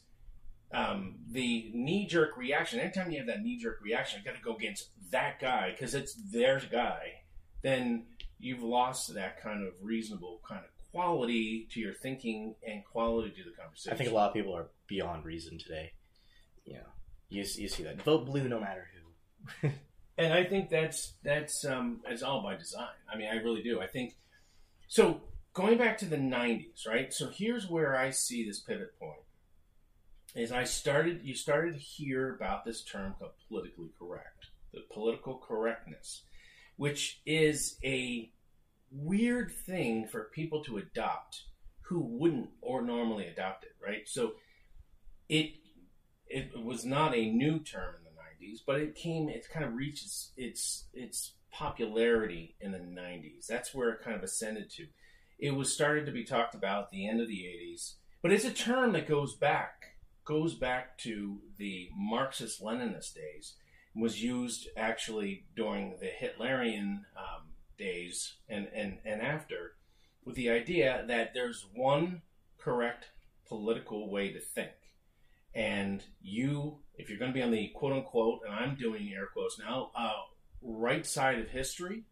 um, the knee jerk reaction. Anytime you have that knee jerk reaction, you got to go against that guy because it's their guy. Then you've lost that kind of reasonable kind of quality to your thinking and quality to the conversation. I think a lot of people are beyond reason today. You know, you, you see that vote blue no matter who. and I think that's that's um, it's all by design. I mean, I really do. I think so. Going back to the '90s, right? So here's where I see this pivot point. Is I started you started to hear about this term called politically correct, the political correctness, which is a weird thing for people to adopt who wouldn't or normally adopt it, right? So it it was not a new term in the 90s, but it came it kind of reaches its its popularity in the 90s. That's where it kind of ascended to. It was started to be talked about at the end of the 80s, but it's a term that goes back goes back to the Marxist Leninist days. Was used actually during the Hitlerian um, days and, and, and after with the idea that there's one correct political way to think. And you, if you're going to be on the quote unquote, and I'm doing air quotes now, uh, right side of history,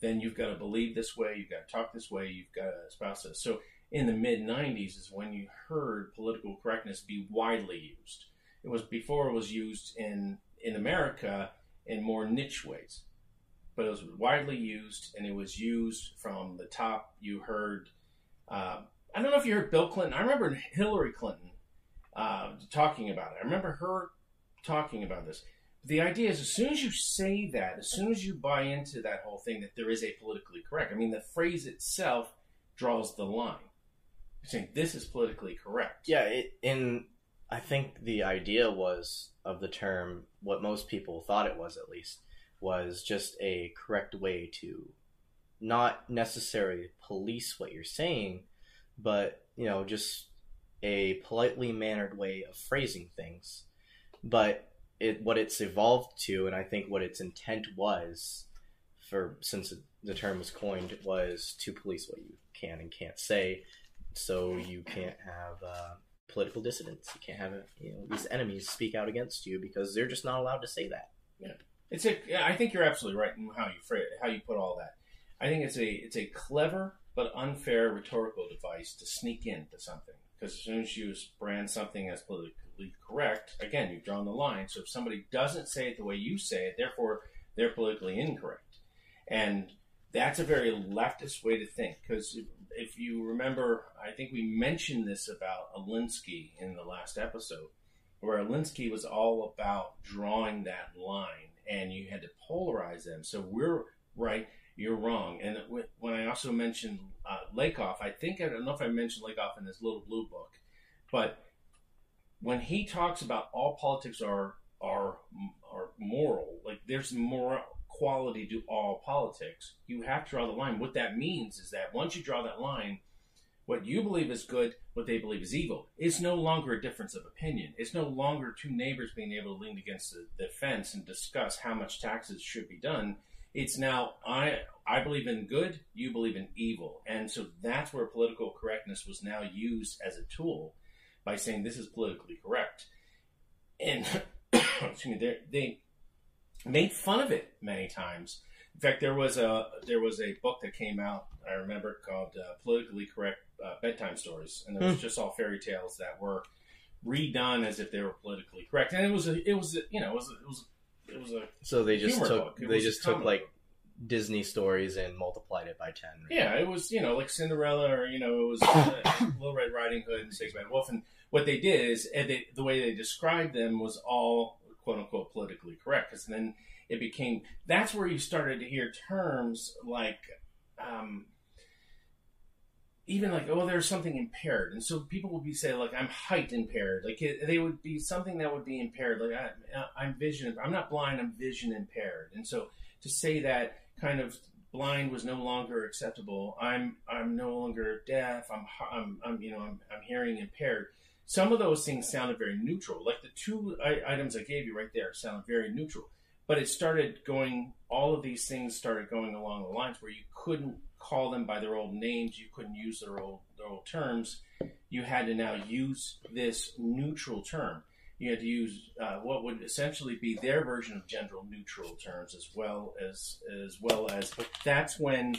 then you've got to believe this way, you've got to talk this way, you've got to espouse this. So in the mid 90s is when you heard political correctness be widely used. It was before it was used in, in America in more niche ways but it was widely used, and it was used from the top. You heard, uh, I don't know if you heard Bill Clinton. I remember Hillary Clinton uh, talking about it. I remember her talking about this. The idea is, as soon as you say that, as soon as you buy into that whole thing, that there is a politically correct. I mean, the phrase itself draws the line. You're saying this is politically correct. Yeah, it, in I think the idea was of the term what most people thought it was, at least was just a correct way to not necessarily police what you're saying, but you know, just a politely mannered way of phrasing things. But it what it's evolved to, and I think what its intent was, for since the term was coined, was to police what you can and can't say, so you can't have uh, political dissidents. You can't have you know these enemies speak out against you because they're just not allowed to say that. Yeah. It's a. I think you're absolutely right in how you how you put all that. I think it's a it's a clever but unfair rhetorical device to sneak into something because as soon as you brand something as politically correct, again you've drawn the line. So if somebody doesn't say it the way you say it, therefore they're politically incorrect, and that's a very leftist way to think. Because if you remember, I think we mentioned this about Alinsky in the last episode, where Alinsky was all about drawing that line and you had to polarize them. So we're right, you're wrong. And when I also mentioned uh, Lakoff, I think I don't know if I mentioned Lakoff in this little blue book, but when he talks about all politics are are are moral, like there's moral quality to all politics, you have to draw the line. What that means is that once you draw that line, what you believe is good, what they believe is evil. It's no longer a difference of opinion. It's no longer two neighbors being able to lean against the, fence and discuss how much taxes should be done. It's now I I believe in good, you believe in evil, and so that's where political correctness was now used as a tool by saying this is politically correct, and excuse me, they, they made fun of it many times. In fact, there was a there was a book that came out I remember called uh, "Politically Correct uh, Bedtime Stories," and it was Hmm. just all fairy tales that were redone as if they were politically correct. And it was a, it was a, you know it was a, it was it was a So they just took they just took like book. Disney stories and multiplied it by ten. right? yeah it was you know like Cinderella or you know it was uh, Little Red Riding Hood and Six Bad Wolf. And what they did is and they, the way they described them was all quote unquote politically correct because then it became that's where you started to hear terms like. Um, even like oh there's something impaired. And so people would be saying like i'm height impaired. Like it, they would be something that would be impaired. Like I, i'm vision i'm not blind i'm vision impaired. And so to say that kind of blind was no longer acceptable i'm i'm no longer deaf i'm i'm, I'm you know I'm, I'm hearing impaired some of those things sounded very neutral. Like the two I- items i gave you right there sounded very neutral. But it started going all of these things started going along the lines where you couldn't call them by their old names. You couldn't use their old their old terms. You had to now use this neutral term. You had to use uh, what would essentially be their version of gender neutral terms as well as as well as But that's when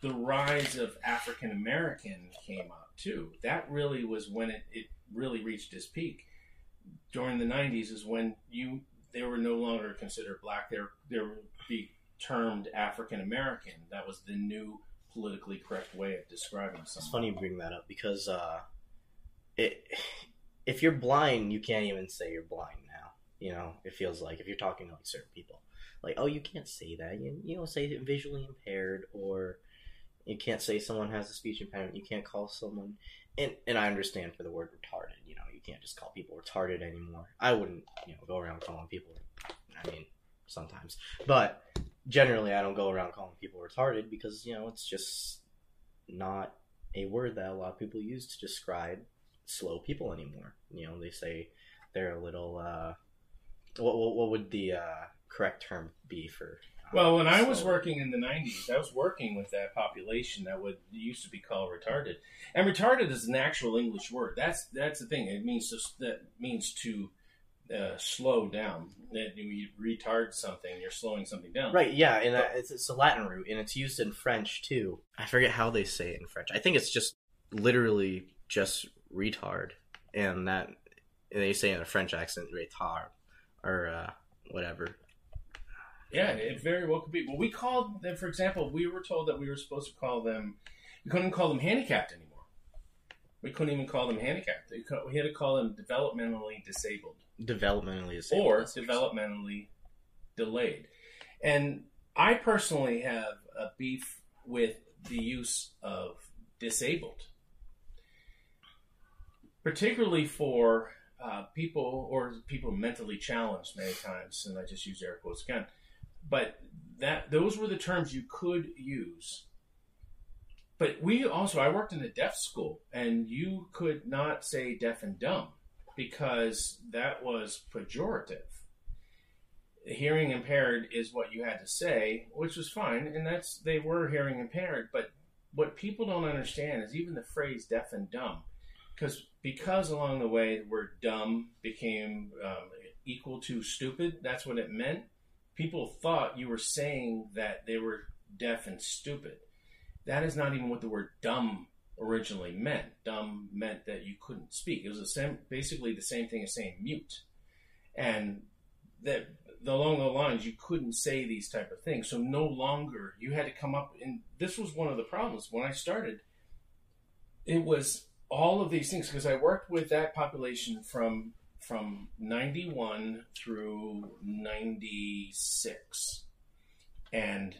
the rise of African American came up too. That really was when it, it really reached its peak. During the 90s is when you they were no longer considered black. They were, they would be termed African American. That was the new politically correct way of describing It's funny you bring that up because uh, it if you're blind, you can't even say you're blind now. You know, it feels like if you're talking to like certain people, like oh, you can't say that. You you know, say visually impaired or you can't say someone has a speech impairment. You can't call someone and and I understand for the word retarded. You know, you can't just call people retarded anymore. I wouldn't you know go around calling people. I mean, sometimes, but generally, I don't go around calling people retarded because you know it's just not a word that a lot of people use to describe slow people anymore. You know, they say they're a little. Uh, what, what what would the uh, correct term be for? uh, Well, when I was working in the '90s, I was working with that population that would used to be called retarded, and retarded is an actual English word. That's that's the thing. It means to, that means to uh, slow down. That you retard something, you're slowing something down. Right, yeah, and uh, it's, it's a Latin root, and it's used in French too. I forget how they say it in French. I think it's just literally just retard, and that and they say it in a French accent, retard, or uh, whatever. Yeah, it very well could be. Well, we called them, for example, we were told that we were supposed to call them. We couldn't call them handicapped anymore. We couldn't even call them handicapped. We had to call them developmentally disabled. Developmentally disabled. or developmentally delayed. And I personally have a beef with the use of disabled, particularly for uh, people or people mentally challenged many times, and I just use air quotes again. But that those were the terms you could use. But we also I worked in a deaf school, and you could not say deaf and dumb because that was pejorative. Hearing impaired is what you had to say, which was fine, and that's they were hearing impaired. But what people don't understand is even the phrase deaf and dumb, because because along the way the word dumb became um, equal to stupid. That's what it meant. People thought you were saying that they were deaf and stupid. That is not even what the word dumb originally meant. Dumb meant that you couldn't speak. It was the same, basically the same thing as saying mute, and that along the lines you couldn't say these type of things. So no longer you had to come up, and this was one of the problems when I started. It was all of these things because I worked with that population from from 91 through 96 and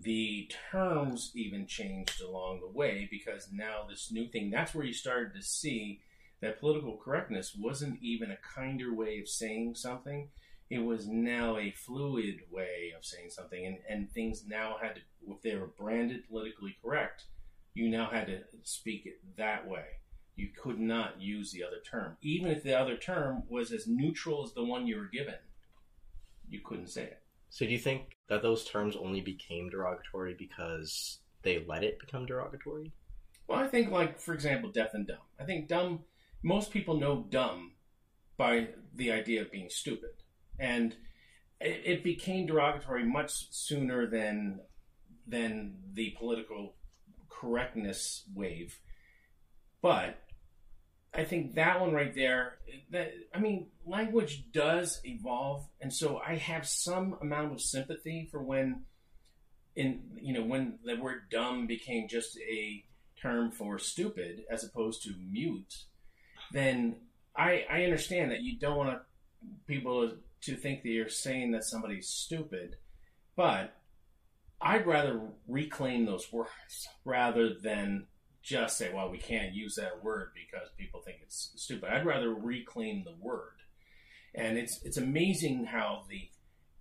the terms even changed along the way because now this new thing that's where you started to see that political correctness wasn't even a kinder way of saying something it was now a fluid way of saying something and, and things now had to if they were branded politically correct you now had to speak it that way. You could not use the other term, even if the other term was as neutral as the one you were given. You couldn't say it. So do you think that those terms only became derogatory because they let it become derogatory? Well, I think, like for example, deaf and dumb. I think dumb. Most people know dumb by the idea of being stupid, and it, it became derogatory much sooner than than the political correctness wave. But I think that one right there, that I mean, language does evolve, and so I have some amount of sympathy for when, in you know, when the word "dumb" became just a term for stupid as opposed to mute. Then I I understand that you don't want people to think that you're saying that somebody's stupid, but I'd rather reclaim those words rather than just say, well, we can't use that word because people think it's stupid. I'd rather reclaim the word. And it's it's amazing how the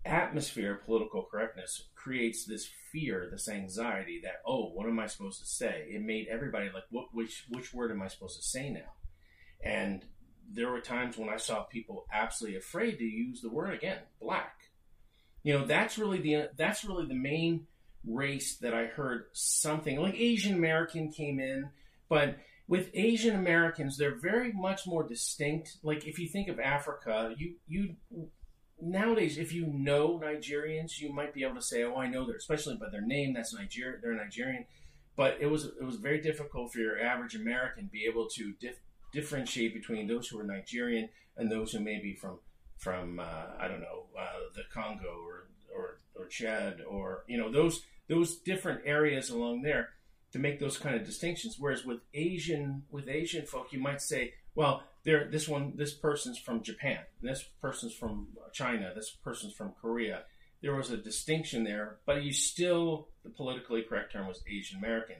atmosphere of political correctness creates this fear, this anxiety that, oh, what am I supposed to say? It made everybody like, what which which word am I supposed to say now? And there were times when I saw people absolutely afraid to use the word again, black. You know, that's really the that's really the main race that I heard something like Asian American came in, but with Asian Americans, they're very much more distinct. Like if you think of Africa, you you nowadays, if you know Nigerians, you might be able to say, "Oh, I know they're," especially by their name. That's Niger. They're Nigerian. But it was it was very difficult for your average American be able to dif- differentiate between those who are Nigerian and those who may be from from uh, I don't know uh, the Congo or, or Chad or you know those those different areas along there to make those kind of distinctions. Whereas with Asian with Asian folk, you might say, well, there this one this person's from Japan, this person's from China, this person's from Korea. There was a distinction there, but you still the politically correct term was Asian American.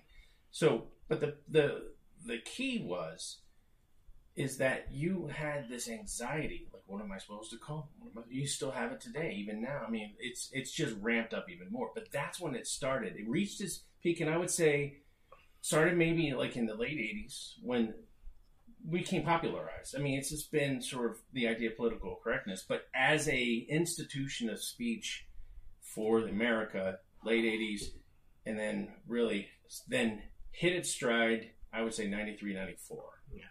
So, but the the the key was is that you had this anxiety like what am i supposed to call? Them? you still have it today even now. I mean it's it's just ramped up even more. But that's when it started. It reached its peak and i would say started maybe like in the late 80s when we became popularized. I mean it's just been sort of the idea of political correctness. But as a institution of speech for america late 80s and then really then hit its stride i would say 93 94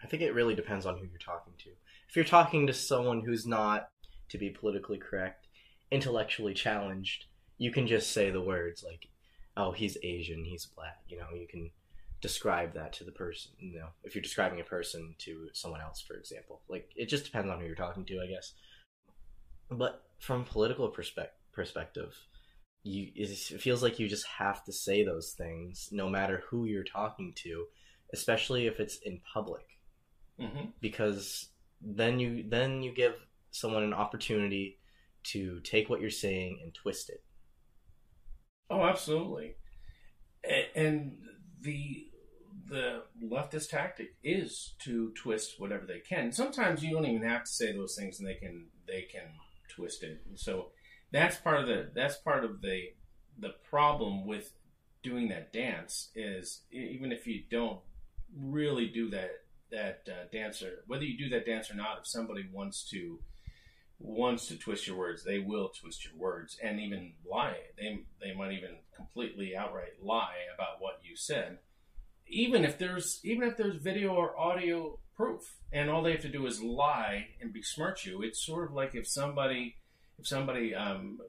I think it really depends on who you're talking to. If you're talking to someone who's not, to be politically correct, intellectually challenged, you can just say the words like, "Oh, he's Asian, he's black." You know, you can describe that to the person. You know, if you're describing a person to someone else, for example, like it just depends on who you're talking to, I guess. But from political perspective, perspective, you it feels like you just have to say those things, no matter who you're talking to, especially if it's in public mm-hmm. because then you then you give someone an opportunity to take what you're saying and twist it. Oh, absolutely. And the the leftist tactic is to twist whatever they can. Sometimes you don't even have to say those things, and they can they can twist it. And so that's part of the that's part of the the problem with doing that dance is even if you don't really do that that uh, dancer, whether you do that dance or not, if somebody wants to wants to twist your words, they will twist your words and even lie. They they might even completely outright lie about what you said, even if there's even if there's video or audio proof, and all they have to do is lie and besmirch you. It's sort of like if somebody if somebody um,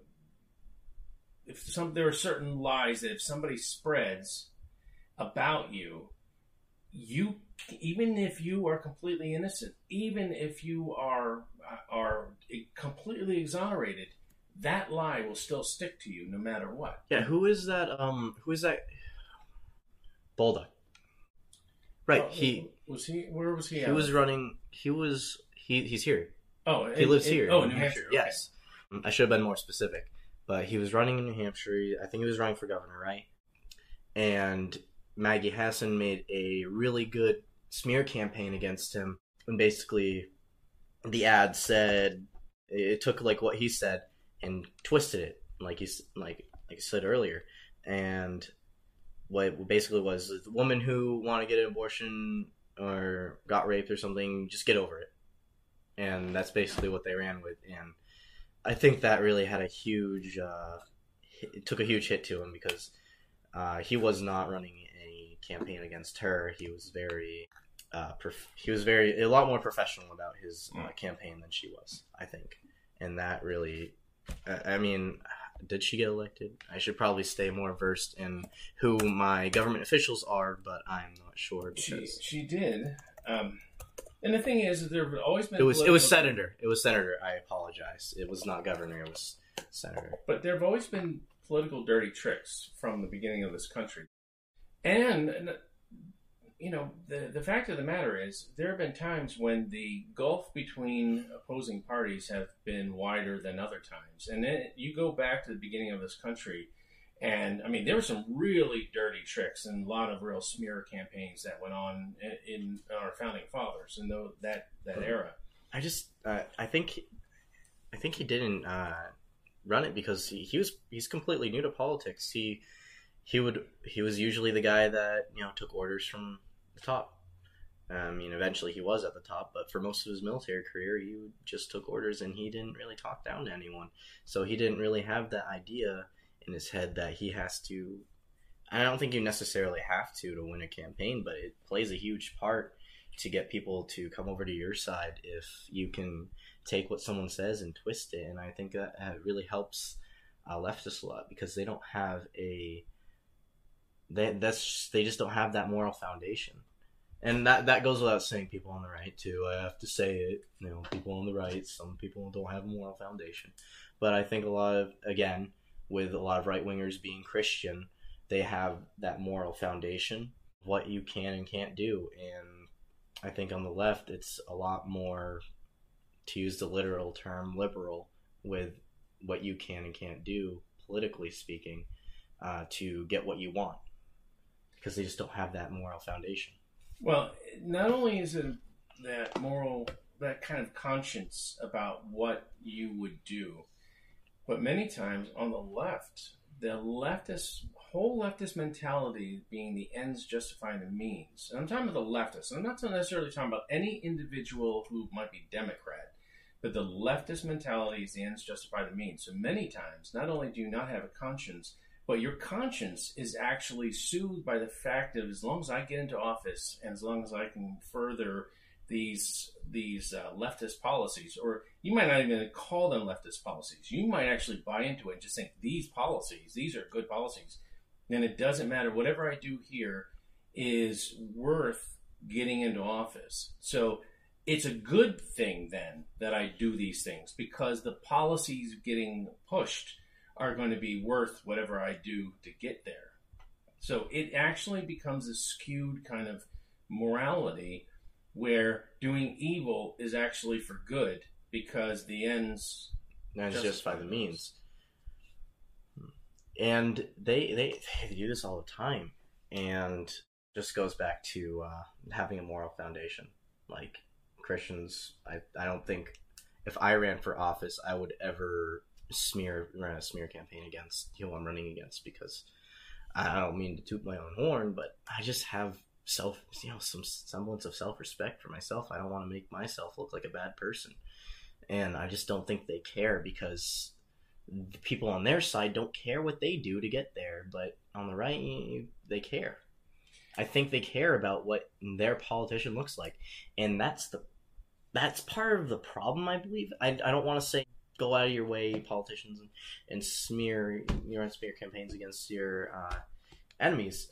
if some there are certain lies that if somebody spreads about you you even if you are completely innocent, even if you are are completely exonerated, that lie will still stick to you no matter what. Yeah, who is that? Um, who is that? Bolduc. Right. Oh, he was he. Where was he? He at? was running. He was. He he's here. Oh, he in- lives in- here. Oh, in New Hampshire. okay. Yes. I should have been more specific, but he was running in New Hampshire. I think he was running for governor, right? And Maggie Hassan made a really good smear campaign against him, and basically, the ad said it took like what he said and twisted it, like he's like like I said earlier, and what basically was the woman who want to get an abortion or got raped or something, just get over it. And that's basically what they ran with. And I think that really had a huge, uh, it took a huge hit to him because uh, he was not running campaign against her. He was very, uh, prof- he was very a lot more professional about his uh, Mm. campaign than she was. I think, and that really, I I mean, did she get elected? I should probably stay more versed in who my government officials are, but I'm not sure She because she did. Um, and the thing is, there have always been it was it was senator. It was senator. I apologize. It was not governor. It was senator. But there have always been political dirty tricks from the beginning of this country. And, and, you know, the, the fact of the matter is, there have been times when the gulf between opposing parties have been wider than other times. And then you go back to the beginning of this country, and I mean, there were some really dirty tricks and a lot of real smear campaigns that went on in, in our founding fathers in tho- that, that era. I just uh, I think I think he didn't uh, run it because he, he was he's completely new to politics. He he would he was usually the guy that you know took orders from the top. I mean, eventually he was at the top, but for most of his military career, he just took orders and he didn't really talk down to anyone. So he didn't really have that idea in his head that he has to. I don't think you necessarily have to to win a campaign, but it plays a huge part to get people to come over to your side if you can take what someone says and twist it. And I think that uh, really helps uh, leftists a lot because they don't have a they that's they just don't have that moral foundation. And that that goes without saying. People on the right too. I have to say it. You know, people on the right. Some people don't have a moral foundation, but I think a lot of again with a lot of right wingers being Christian, they have that moral foundation, what you can and can't do, and I think on the left, it's a lot more, to use the literal term, liberal with what you can and can't do, politically speaking, uh, to get what you want. Because they just don't have that moral foundation. Well, not only is it that moral, that kind of conscience about what you would do, but many times on the left, the leftist whole leftist mentality being the ends justify the means. And I'm talking about the leftists. I'm not necessarily talking about any individual who might be Democrat, but the leftist mentality is the ends justify the means. So many times, not only do you not have a conscience, but your conscience is actually soothed by the fact of as long as I get into office and as long as I can further these these uh, leftist policies, or you might not even call them leftist policies. You might actually buy into it and just think these policies, these are good policies. Then it doesn't matter. Whatever I do here is worth getting into office. So it's a good thing then that I do these things because the policies getting pushed are going to be worth whatever I do to get there. So it actually becomes a skewed kind of morality where doing evil is actually for good because the ends And it's Justify justify the the means. And they, they they do this all the time, and just goes back to uh, having a moral foundation. Like Christians, I I don't think if I ran for office, I would ever smear run a smear campaign against who I'm running against because I don't mean to toot my own horn, but I just have self you know some semblance of self respect for myself. I don't want to make myself look like a bad person and I just don't think they care because the people on their side don't care what they do to get there, but on the right, they care. I think they care about what their politician looks like, and that's the that's part of the problem. I believe. I, I don't want to say go out of your way, politicians, and, and smear your smear campaigns against your uh, enemies,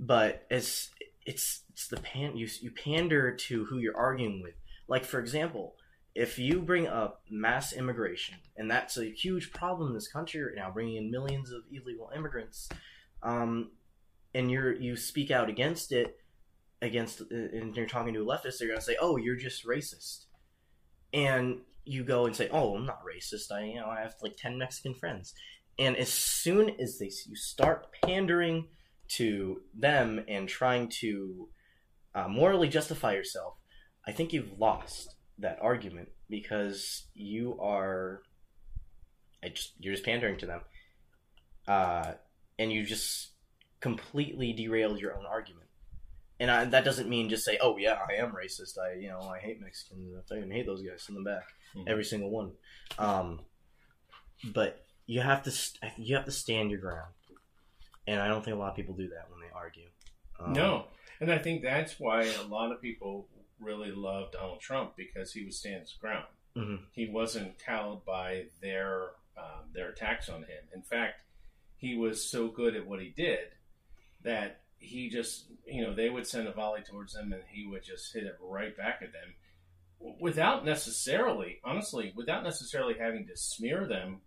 but it's it's it's the pan you you pander to who you're arguing with. Like for example, if you bring up mass immigration, and that's a huge problem in this country right now, bringing in millions of illegal immigrants, um, and you're you speak out against it, against, and you're talking to a leftist, they're gonna say, "Oh, you're just racist," and you go and say, "Oh, I'm not racist. I you know I have like ten Mexican friends," and as soon as they you start pandering to them and trying to uh, morally justify yourself, I think you've lost that argument because you are I just you're just pandering to them uh and you just completely derailed your own argument. And I, that doesn't mean just say, "Oh yeah, I am racist. I you know I hate Mexicans. I hate those guys. Send them back, Mhm. every single one." Um, but you have to st- you have to stand your ground, and I don't think a lot of people do that when they argue. Um, No, and I think that's why a lot of people really love Donald Trump because he would stand his ground. Mhm. He wasn't cowed by their um, their attacks on him. In fact, he was so good at what he did that he just you know they would send a volley towards him and he would just hit it right back at them without necessarily honestly without necessarily having to smear them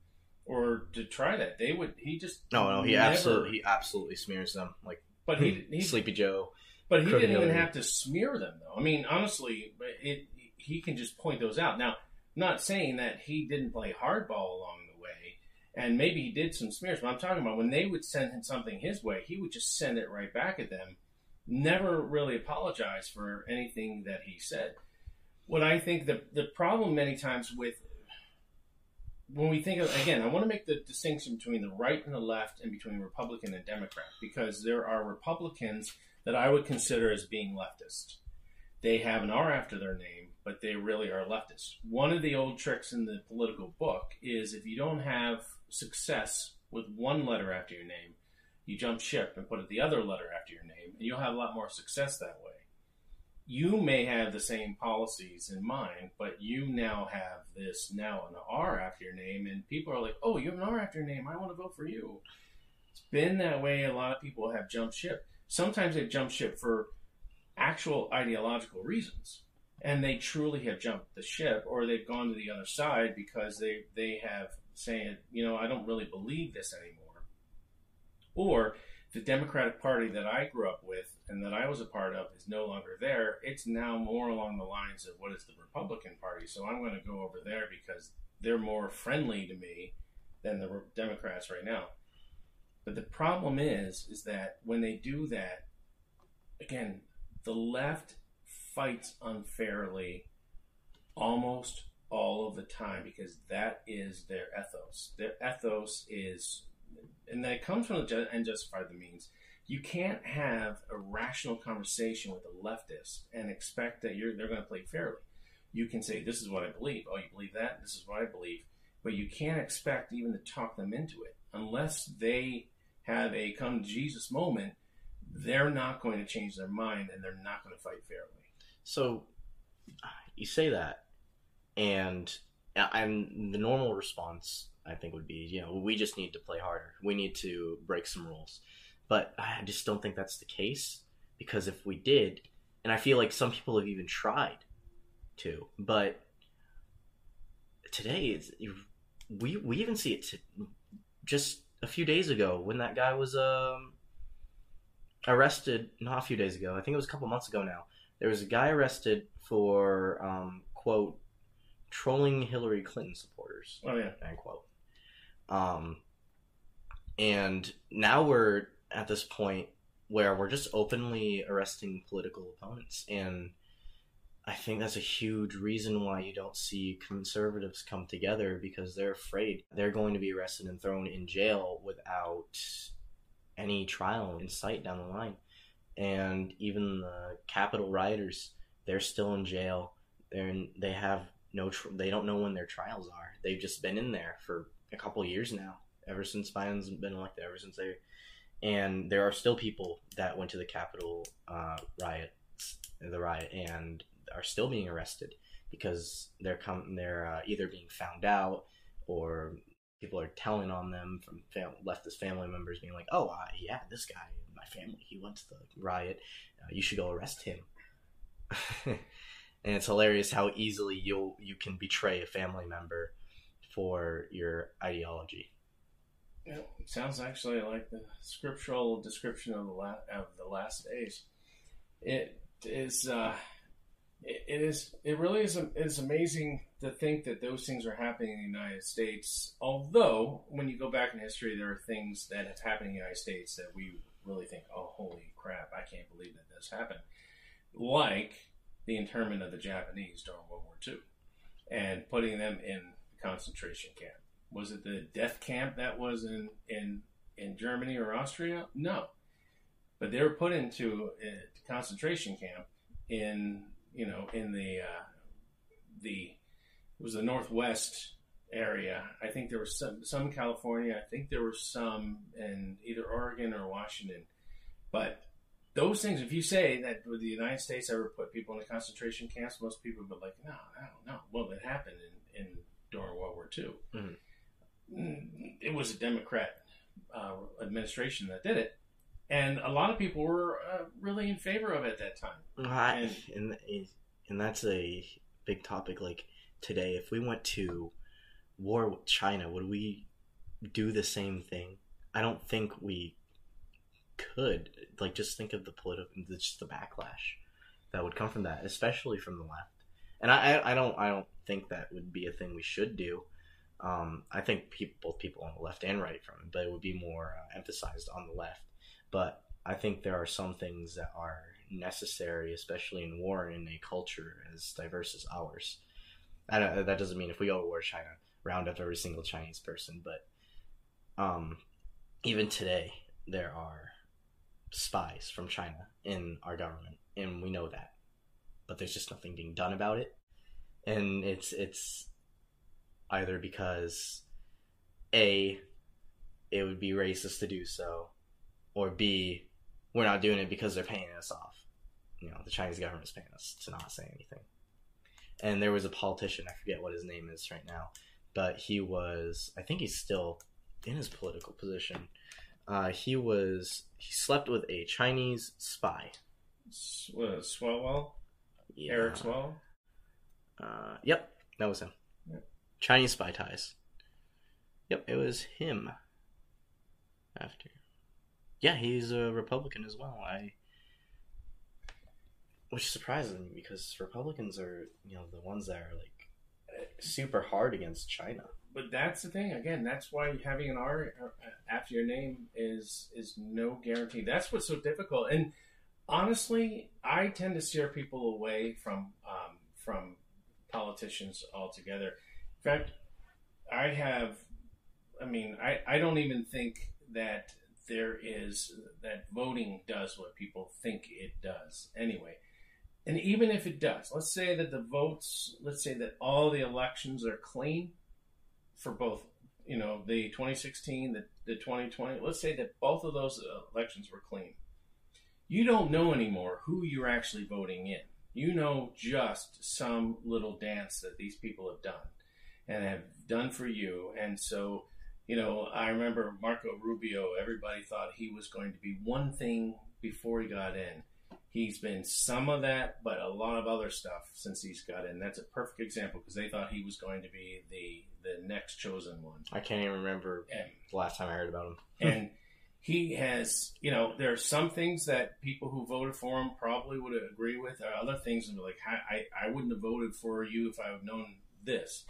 or to try that they would he just No, no, he never- absolutely he absolutely smears them like but he, he Sleepy Joe. but he didn't even have to smear them, though. I mean, honestly, it he can just point those out. Now, not saying that he didn't play hardball along the way, and maybe he did some smears, but I'm talking about when they would send him something his way, he would just send it right back at them. Never really apologize for anything that he said. What I think the the problem many times with when we think of again, I want to make the distinction between the right and the left, and between Republican and Democrat, because there are Republicans that I would consider as being leftist. They have an R after their name, but they really are leftist. One of the old tricks in the political book is if you don't have success with one letter after your name, you jump ship and put the other letter after your name, and you'll have a lot more success that way. You may have the same policies in mind, but you now have this now an R after your name, and people are like, "Oh, you have an R after your name. I want to vote for you." It's been that way. A lot of people have jumped ship. Sometimes they've jumped ship for actual ideological reasons, and they truly have jumped the ship, or they've gone to the other side because they they have saying, you know, I don't really believe this anymore, or the Democratic Party that I grew up with and that I was a part of is no longer there. It's now more along the lines of what is the Republican Party. So I'm going to go over there because they're more friendly to me than the Democrats right now. But the problem is, is that when they do that, again, the left fights unfairly almost all of the time because that is their ethos. Their ethos is, and that comes from the and justify the means. You can't have a rational conversation with a leftist and expect that you're they're going to play fairly. You can say, "This is what I believe." Oh, you believe that? This is what I believe. But you can't expect even to talk them into it unless they have a come to Jesus moment. They're not going to change their mind, and they're not going to fight fairly. So you say that, and and the normal response I think would be, you know, we just need to play harder. We need to break some rules. But I just don't think that's the case because if we did, and I feel like some people have even tried to, but today it's we we even see it to, just a few days ago when that guy was um arrested not a few days ago i think it was a couple months ago now there was a guy arrested for um, quote trolling hillary clinton supporters Oh yeah, end quote. Um and now we're at this point where we're just openly arresting political opponents and i think that's a huge reason why you don't see conservatives come together because they're afraid they're going to be arrested and thrown in jail without any trial in sight down the line. And even the capitol rioters they're still in jail. They're in, they have no tr- they don't know when their trials are. They've just been in there for a couple years now ever since biden's been elected ever since they and there are still people that went to the capitol uh, riots the riot and are still being arrested because they're com- they're uh, either being found out or people are telling on them from fam- leftist family members being like oh uh, yeah this guy my family he went to the riot. Uh, you should go arrest him and it's hilarious how easily you you can betray a family member for your ideology. Yeah, it sounds actually like the scriptural description of the of the last days. It is. Uh, it, it is. It really is. Is amazing to think that those things are happening in the United States. Although, when you go back in history, there are things that have happened in the United States that we really think, "Oh, holy crap! I can't believe that this happened." Like the internment of the Japanese during World War II, and putting them in concentration camp was it the death camp that was in in in Germany or Austria? No, but they were put into a concentration camp in you know in the uh, the it was the northwest area. I think there was some some California. I think there were some in either Oregon or Washington. But those things, if you say that would the United States ever put people in the concentration camps, most people would be like, no, I don't know. Well, it happened in, in during World War II. Mhm. It was a Democrat uh, administration that did it, and a lot of people were uh, really in favor of it at that time. I, and and that's a big topic. Like today, if we went to war with China, would we do the same thing? I don't think we could. Like, just think of the political, just the backlash that would come from that, especially from the left. And I, I, don't, I don't think that would be a thing we should do. Um, I think people, both people on the left and right from it, but it would be more uh, emphasized on the left. But I think there are some things that are necessary, especially in war in a culture as diverse as ours. That doesn't mean if we go to war China, round up every single Chinese person, but um, even today there are spies from China in our government, and we know that, but there's just nothing being done about it, and it's it's either because a it would be racist to do so, or b we're not doing it because they're paying us off. You know, the Chinese government's paying us to not say anything. And there was a politician, I forget what his name is right now, but he was, I think he's still in his political position. Uh, he was, he slept with a Chinese spy. S- what, Swalwell, Yeah. Eric Swalwell. Uh, yep, that was him. Yep. Chinese spy ties. Yep, it was him. After, yeah, he's a Republican as well. I, which surprises me because Republicans are, you know, the ones that are like super hard against China. But that's the thing. Again, that's why having an R uh, after your name is is no guarantee. That's what's so difficult. And honestly, I tend to steer people away from um, from politicians altogether. In fact, I have. I mean, I I don't even think that there is that voting does what people think it does. Anyway. And even if it does, let's say that the votes, let's say that all the elections are clean, for both, you know, the 2016, the, the 2020, let's say that both of those elections were clean. You don't know anymore who you're actually voting in. You know just some little dance that these people have done and have done for you. And so, you know, I remember Marco Rubio, everybody thought he was going to be one thing before he got in. He's been some of that, but a lot of other stuff since he's got in. That's a perfect example because they thought he was going to be the the next chosen one. I can't even remember And the last time I heard about him. and he has, you know, there are some things that people who voted for him probably would agree with. There are other things that are like, I, I, I wouldn't have voted for you if I had known this.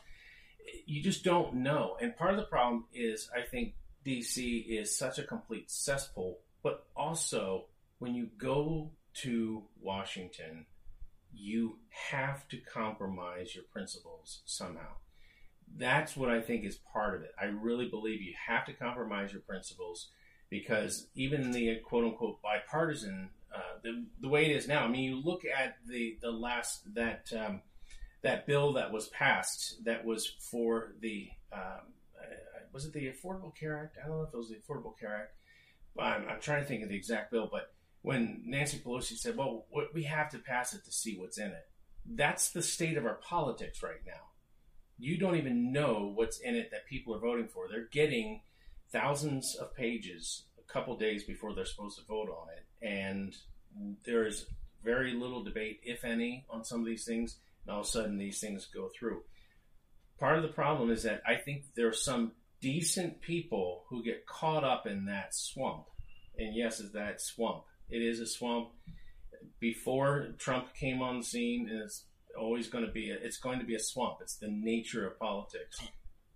You just don't know. And part of the problem is, I think DC is such a complete cesspool, but also when you go to Washington, you have to compromise your principles somehow that's what I think is part of it. I really believe you have to compromise your principles because even the quote unquote bipartisan, uh, the, the way it is now, I mean, you look at the, the last, that, um, that bill that was passed that was for the, um, uh, was it the Affordable Care Act? I don't know if it was the Affordable Care Act. I'm, I'm trying to think of the exact bill, but when Nancy Pelosi said, well, we have to pass it to see what's in it. That's the state of our politics right now you don't even know what's in it that people are voting for. They're getting thousands of pages a couple days before they're supposed to vote on it, and there's very little debate, if any, on some of these things. And all of a sudden, these things go through. Part of the problem is that I think there are some decent people who get caught up in that swamp. And yes, is that swamp? It is a swamp. Before Trump came on the scene, it's always going to be a, it's going to be a swamp. It's the nature of politics.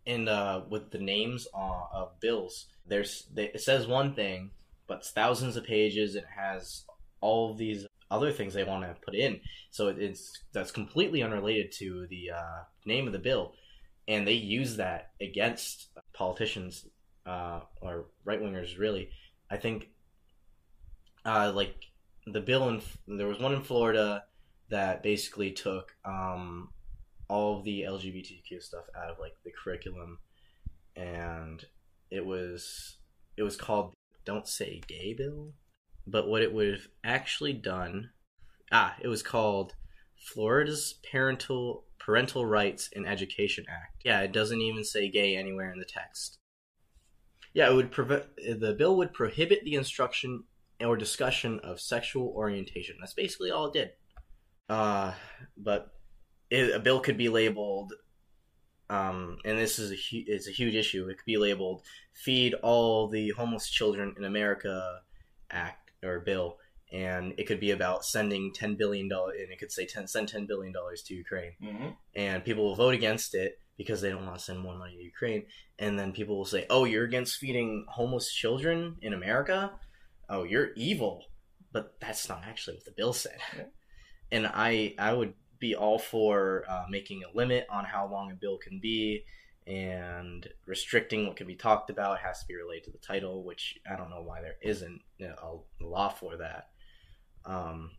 And uh, with the names uh, of bills, there's it says one thing, but it's thousands of pages. It has all these other things they want to put in, so it's that's completely unrelated to the uh, name of the bill, and they use that against politicians uh, or right wingers. Really, I think uh, like the bill in there was one in Florida that basically took um, all of the LGBTQ stuff out of like the curriculum, and it was it was called "Don't Say Gay" bill. But what it would have actually done, ah, it was called Florida's Parental Parental Rights and Education Act. Yeah, it doesn't even say gay anywhere in the text. Yeah, it would prevent the bill would prohibit the instruction or discussion of sexual orientation. That's basically all it did. Uh, but it, a bill could be labeled, um, and this is a hu- it's a huge issue. It could be labeled "Feed All the Homeless Children in America" Act or bill, and it could be about sending ten billion dollars, and it could say 10, send ten billion dollars to Ukraine, Mm-hmm. and people will vote against it because they don't want to send more money to Ukraine, and then people will say, "Oh, you're against feeding homeless children in America? Oh, you're evil." But that's not actually what the bill said. Yeah. And I I would be all for uh, making a limit on how long a bill can be and restricting what can be talked about. It has to be related to the title, which I don't know why there isn't a law for that. Um,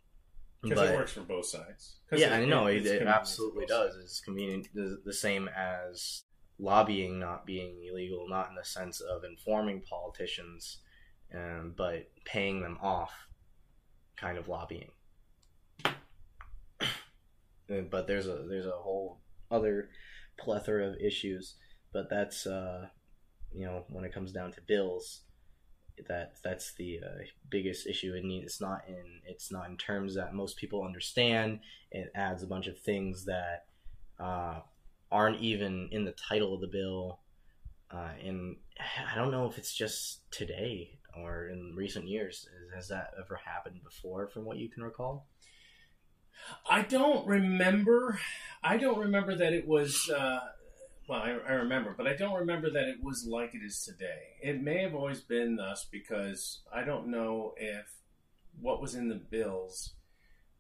Because it works for both sides. yeah, it- I know it- it, it's it convenient absolutely does. It's convenient, the, the same as lobbying not being illegal, not in the sense of informing politicians, um, but paying them off, kind of lobbying. But there's a there's a whole other plethora of issues, but that's uh, you know when it comes down to bills, that that's the uh, biggest issue. It need, it's not in it's not in terms that most people understand. It adds a bunch of things that uh, aren't even in the title of the bill, uh, and I don't know if it's just today or in recent years. Has that ever happened before, from what you can recall? I don't remember. I don't remember that it was. Uh, well, I, I remember, but I don't remember that it was like it is today. It may have always been thus because I don't know if what was in the bills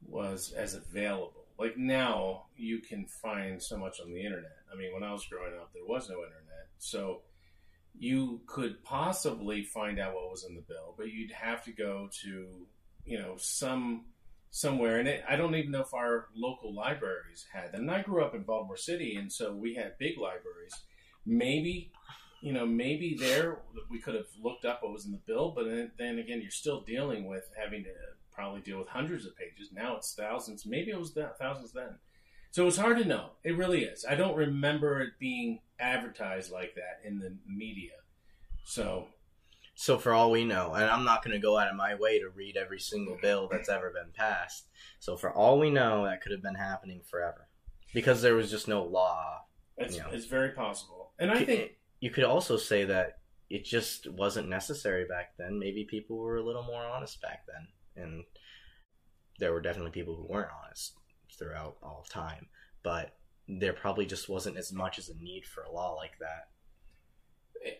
was as available. Like now, you can find so much on the internet. I mean, when I was growing up, there was no internet, so you could possibly find out what was in the bill, but you'd have to go to, you know, some somewhere. And it, I don't even know if our local libraries had them. And I grew up in Baltimore City, and so we had big libraries. Maybe, you know, maybe there we could have looked up what was in the bill, but then, then again, you're still dealing with having to probably deal with hundreds of pages. Now it's thousands. Maybe it was that thousands then. So it's hard to know. It really is. I don't remember it being advertised like that in the media. So So for all we know, and I'm not going to go out of my way to read every single bill that's ever been passed. So for all we know, that could have been happening forever because there was just no law. it's, Yeah. it's very possible. And I think you could also say that it just wasn't necessary back then. Maybe people were a little more honest back then, and there were definitely people who weren't honest throughout all time. But there probably just wasn't as much as a need for a law like that.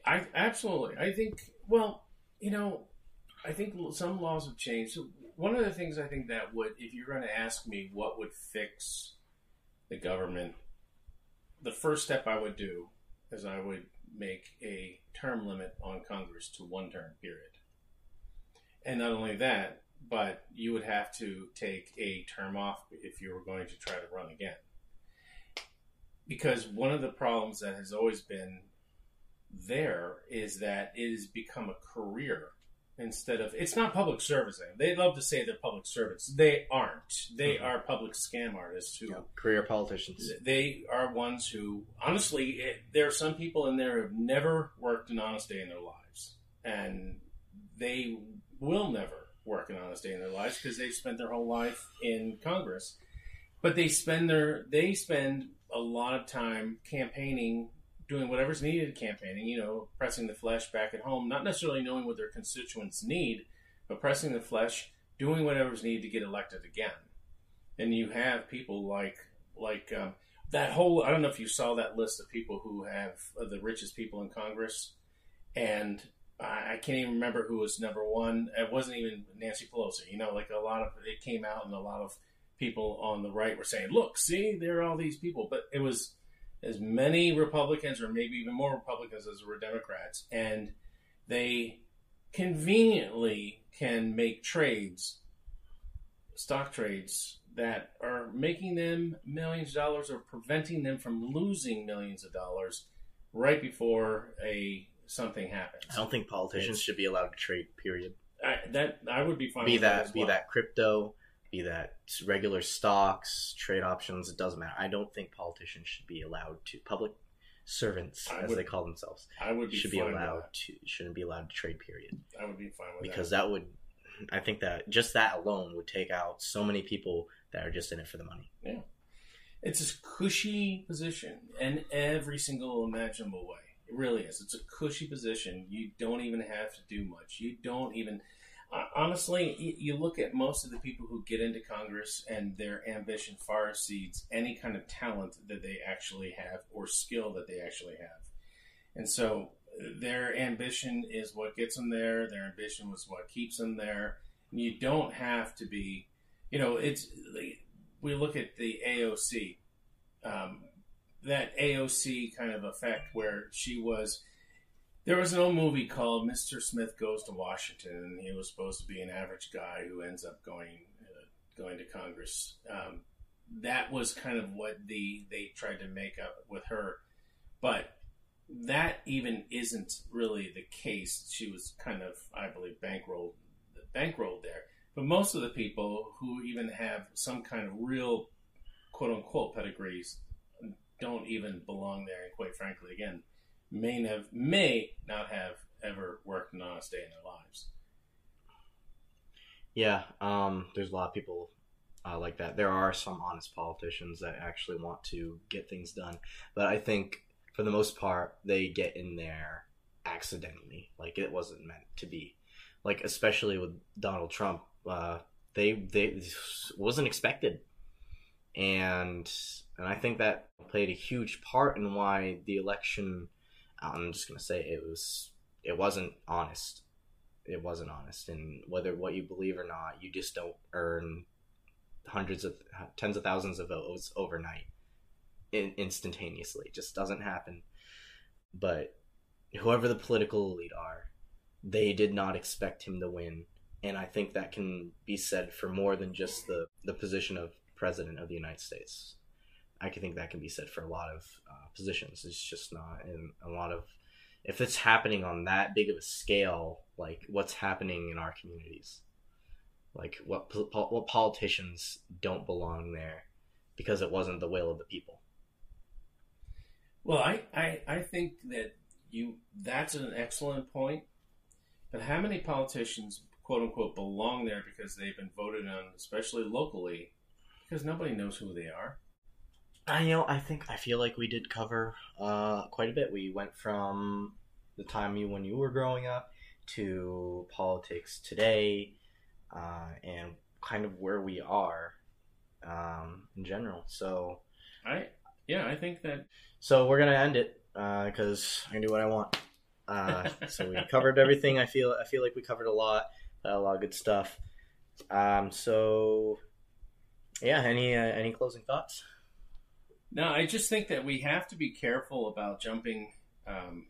I absolutely. I think. Well, you know, I think some laws have changed. So one of the things I think that would, if you're going to ask me what would fix the government, the first step I would do is I would make a term limit on Congress to one term period. And not only that, but you would have to take a term off if you were going to try to run again. Because one of the problems that has always been there is that it has become a career instead of it's not public service. They love to say they're public servants. They aren't. They Mhm. are public scam artists who Career politicians. they are ones who honestly it, there are some people in there who have never worked an honest day in their lives and they will never work an honest day in their lives because they've spent their whole life in congress. But they spend their they spend a lot of time campaigning doing whatever's needed campaigning you know pressing the flesh back at home not necessarily knowing what their constituents need but pressing the flesh doing whatever's needed to get elected again. And you have people like like um, that whole i don't know if you saw that list of people who have uh, the richest people in congress and I, can't even remember who was number one. It wasn't even nancy pelosi you know like a lot of it came out and a lot of people on the right were saying look see there are all these people. But it was as many republicans or maybe even more republicans as were democrats and they conveniently can make trades, stock trades that are making them millions of dollars or preventing them from losing millions of dollars right before a something happens. I don't think politicians It's- should be allowed to trade. Period. I, that I would be fine. Be with that as be well. that crypto, be that regular stocks, trade options. It doesn't matter. I don't think politicians should be allowed to. Public servants, I as would- they call themselves, I would be should be allowed to. Shouldn't be allowed to trade. Period. I would be fine with that. because that. that would i think that just that alone would take out so many people that are just in it for the money Yeah, It's a cushy position in every single imaginable way. It really is. It's a cushy position. You don't even have to do much. You don't even. Uh, honestly, you, look at most of the people who get into Congress, and their ambition far exceeds any kind of talent that they actually have or skill that they actually have. And so, their ambition is what gets them there. Their ambition was what keeps them there. And you don't have to be. You know, it's we look at the AOC, um, that AOC kind of effect where she was. There was an old movie called Mr. Smith Goes to Washington, and he was supposed to be an average guy who ends up going uh, going to Congress. Um, that was kind of what the they tried to make up with her, but that even isn't really the case. She was kind of, I believe, bankrolled bankrolled there. But most of the people who even have some kind of real quote unquote pedigrees don't even belong there and quite frankly again may have may not have ever worked an honest day in their lives. yeah um there's a lot of people uh, like that. There are some honest politicians that actually want to get things done but i think for the most part they get in there accidentally like it wasn't meant to be. Like especially with donald trump uh they they wasn't expected. And and I think that played a huge part in why the election. I'm just gonna say it was it wasn't honest. It wasn't honest, and whether what you believe or not, you just don't earn hundreds of tens of thousands of votes overnight, in, instantaneously. It just doesn't happen. But whoever the political elite are, they did not expect him to win, and I think that can be said for more than just the the position of president of the United States. I can think that can be said for a lot of uh, positions. It's just not, in a lot of if it's happening on that big of a scale, like what's happening in our communities, like what po- what politicians don't belong there because it wasn't the will of the people. Well, I, I, I think that you that's an excellent point. But how many politicians, quote unquote, belong there because they've been voted on, especially locally, because nobody knows who they are. I know. I think I feel like we did cover uh, quite a bit. We went from the time you when you were growing up to politics today, uh, and kind of where we are um, in general. So, I yeah, I think that so we're gonna end it because I can do what I want. Uh, so we covered everything. I feel I feel like we covered a lot, a lot of good stuff. Um, so yeah, any uh, any closing thoughts? No, I just think that we have to be careful about jumping, um,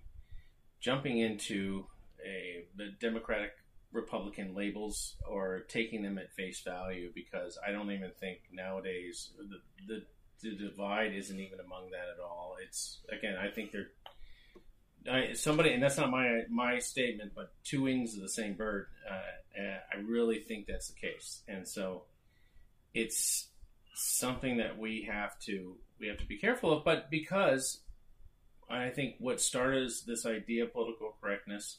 jumping into a the Democratic Republican labels or taking them at face value because I don't even think nowadays the the, the divide isn't even among that at all. It's again, I think they're I, somebody, and that's not my my statement, but two wings of the same bird. Uh, uh, I really think that's the case, and so it's something that we have to we have to be careful of. But because I think what started as this idea of political correctness,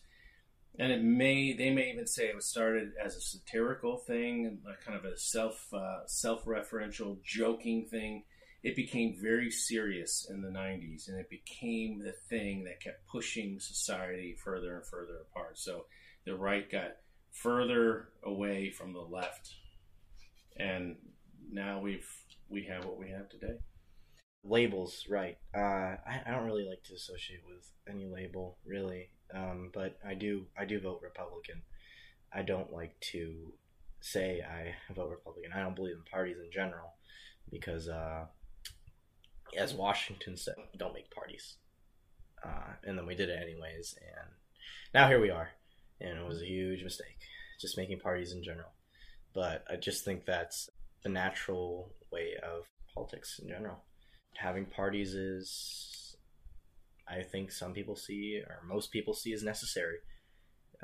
and it may they may even say it was started as a satirical thing, a kind of a self uh, self referential joking thing. It became very serious in the 90s, and it became the thing that kept pushing society further and further apart. So the right got further away from the left, and now we've we have what we have today. labels right. Uh I, I don't really like to associate with any label really. Um but i do i do vote republican. I don't like to say i vote republican. I don't believe in parties in general because uh as washington said don't make parties. Uh and then we did it anyways and now here we are. And it was a huge mistake. Just making parties in general, but I just think that's the natural way of politics in general. Having parties is, I think, some people see or most people see as necessary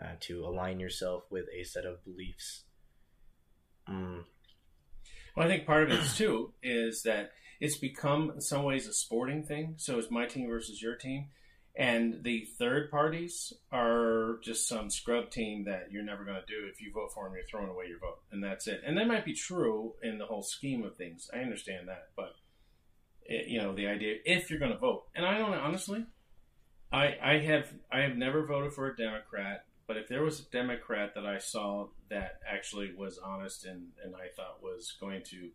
uh, to align yourself with a set of beliefs. Mm. Well, I think part of it too is that it's become in some ways a sporting thing. So it's my team versus your team, and the third parties are just some scrub team that you're never going to do. If you vote for them, you're throwing away your vote, and that's it. And that might be true in the whole scheme of things. I understand that, but it, you know the idea if you're going to vote, and I don't honestly. I, I have I have never voted for a Democrat but if there was a Democrat that I saw that actually was honest and, and I thought was going to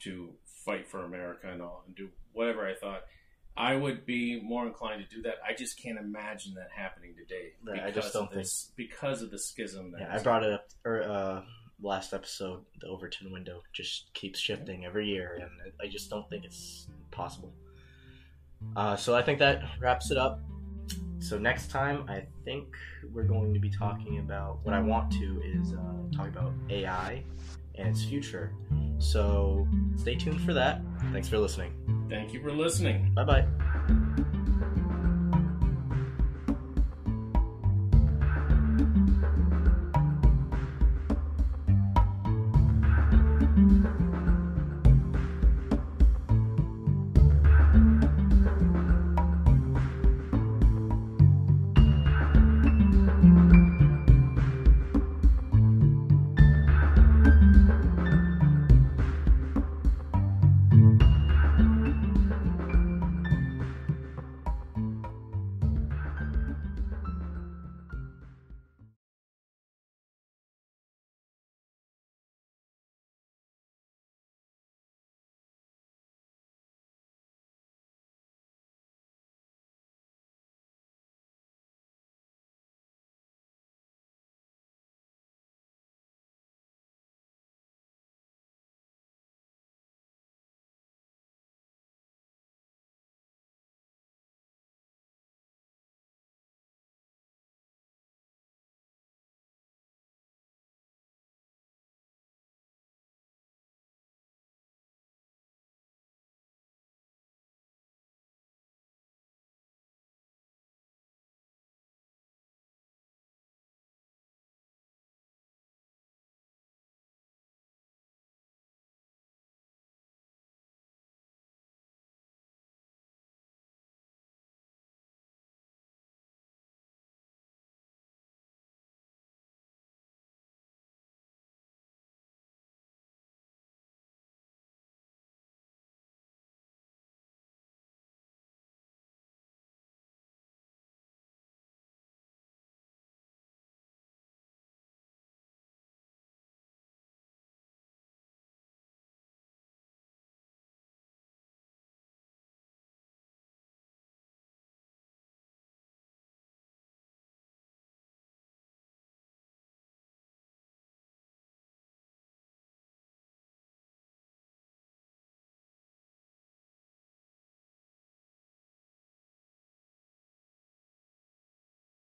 to fight for America and all and do whatever I thought, I would be more inclined to do that. I just can't imagine that happening today. Right, I just don't this, think because of the schism. That yeah, I brought it up or uh, last episode. The Overton window just keeps shifting every year, and I just don't think it's possible. Uh, so I think that wraps it up. So next time, I think we're going to be talking about what I want to is uh, talk about AI and its future. So stay tuned for that. Thanks for listening. Thank you for listening. Bye bye.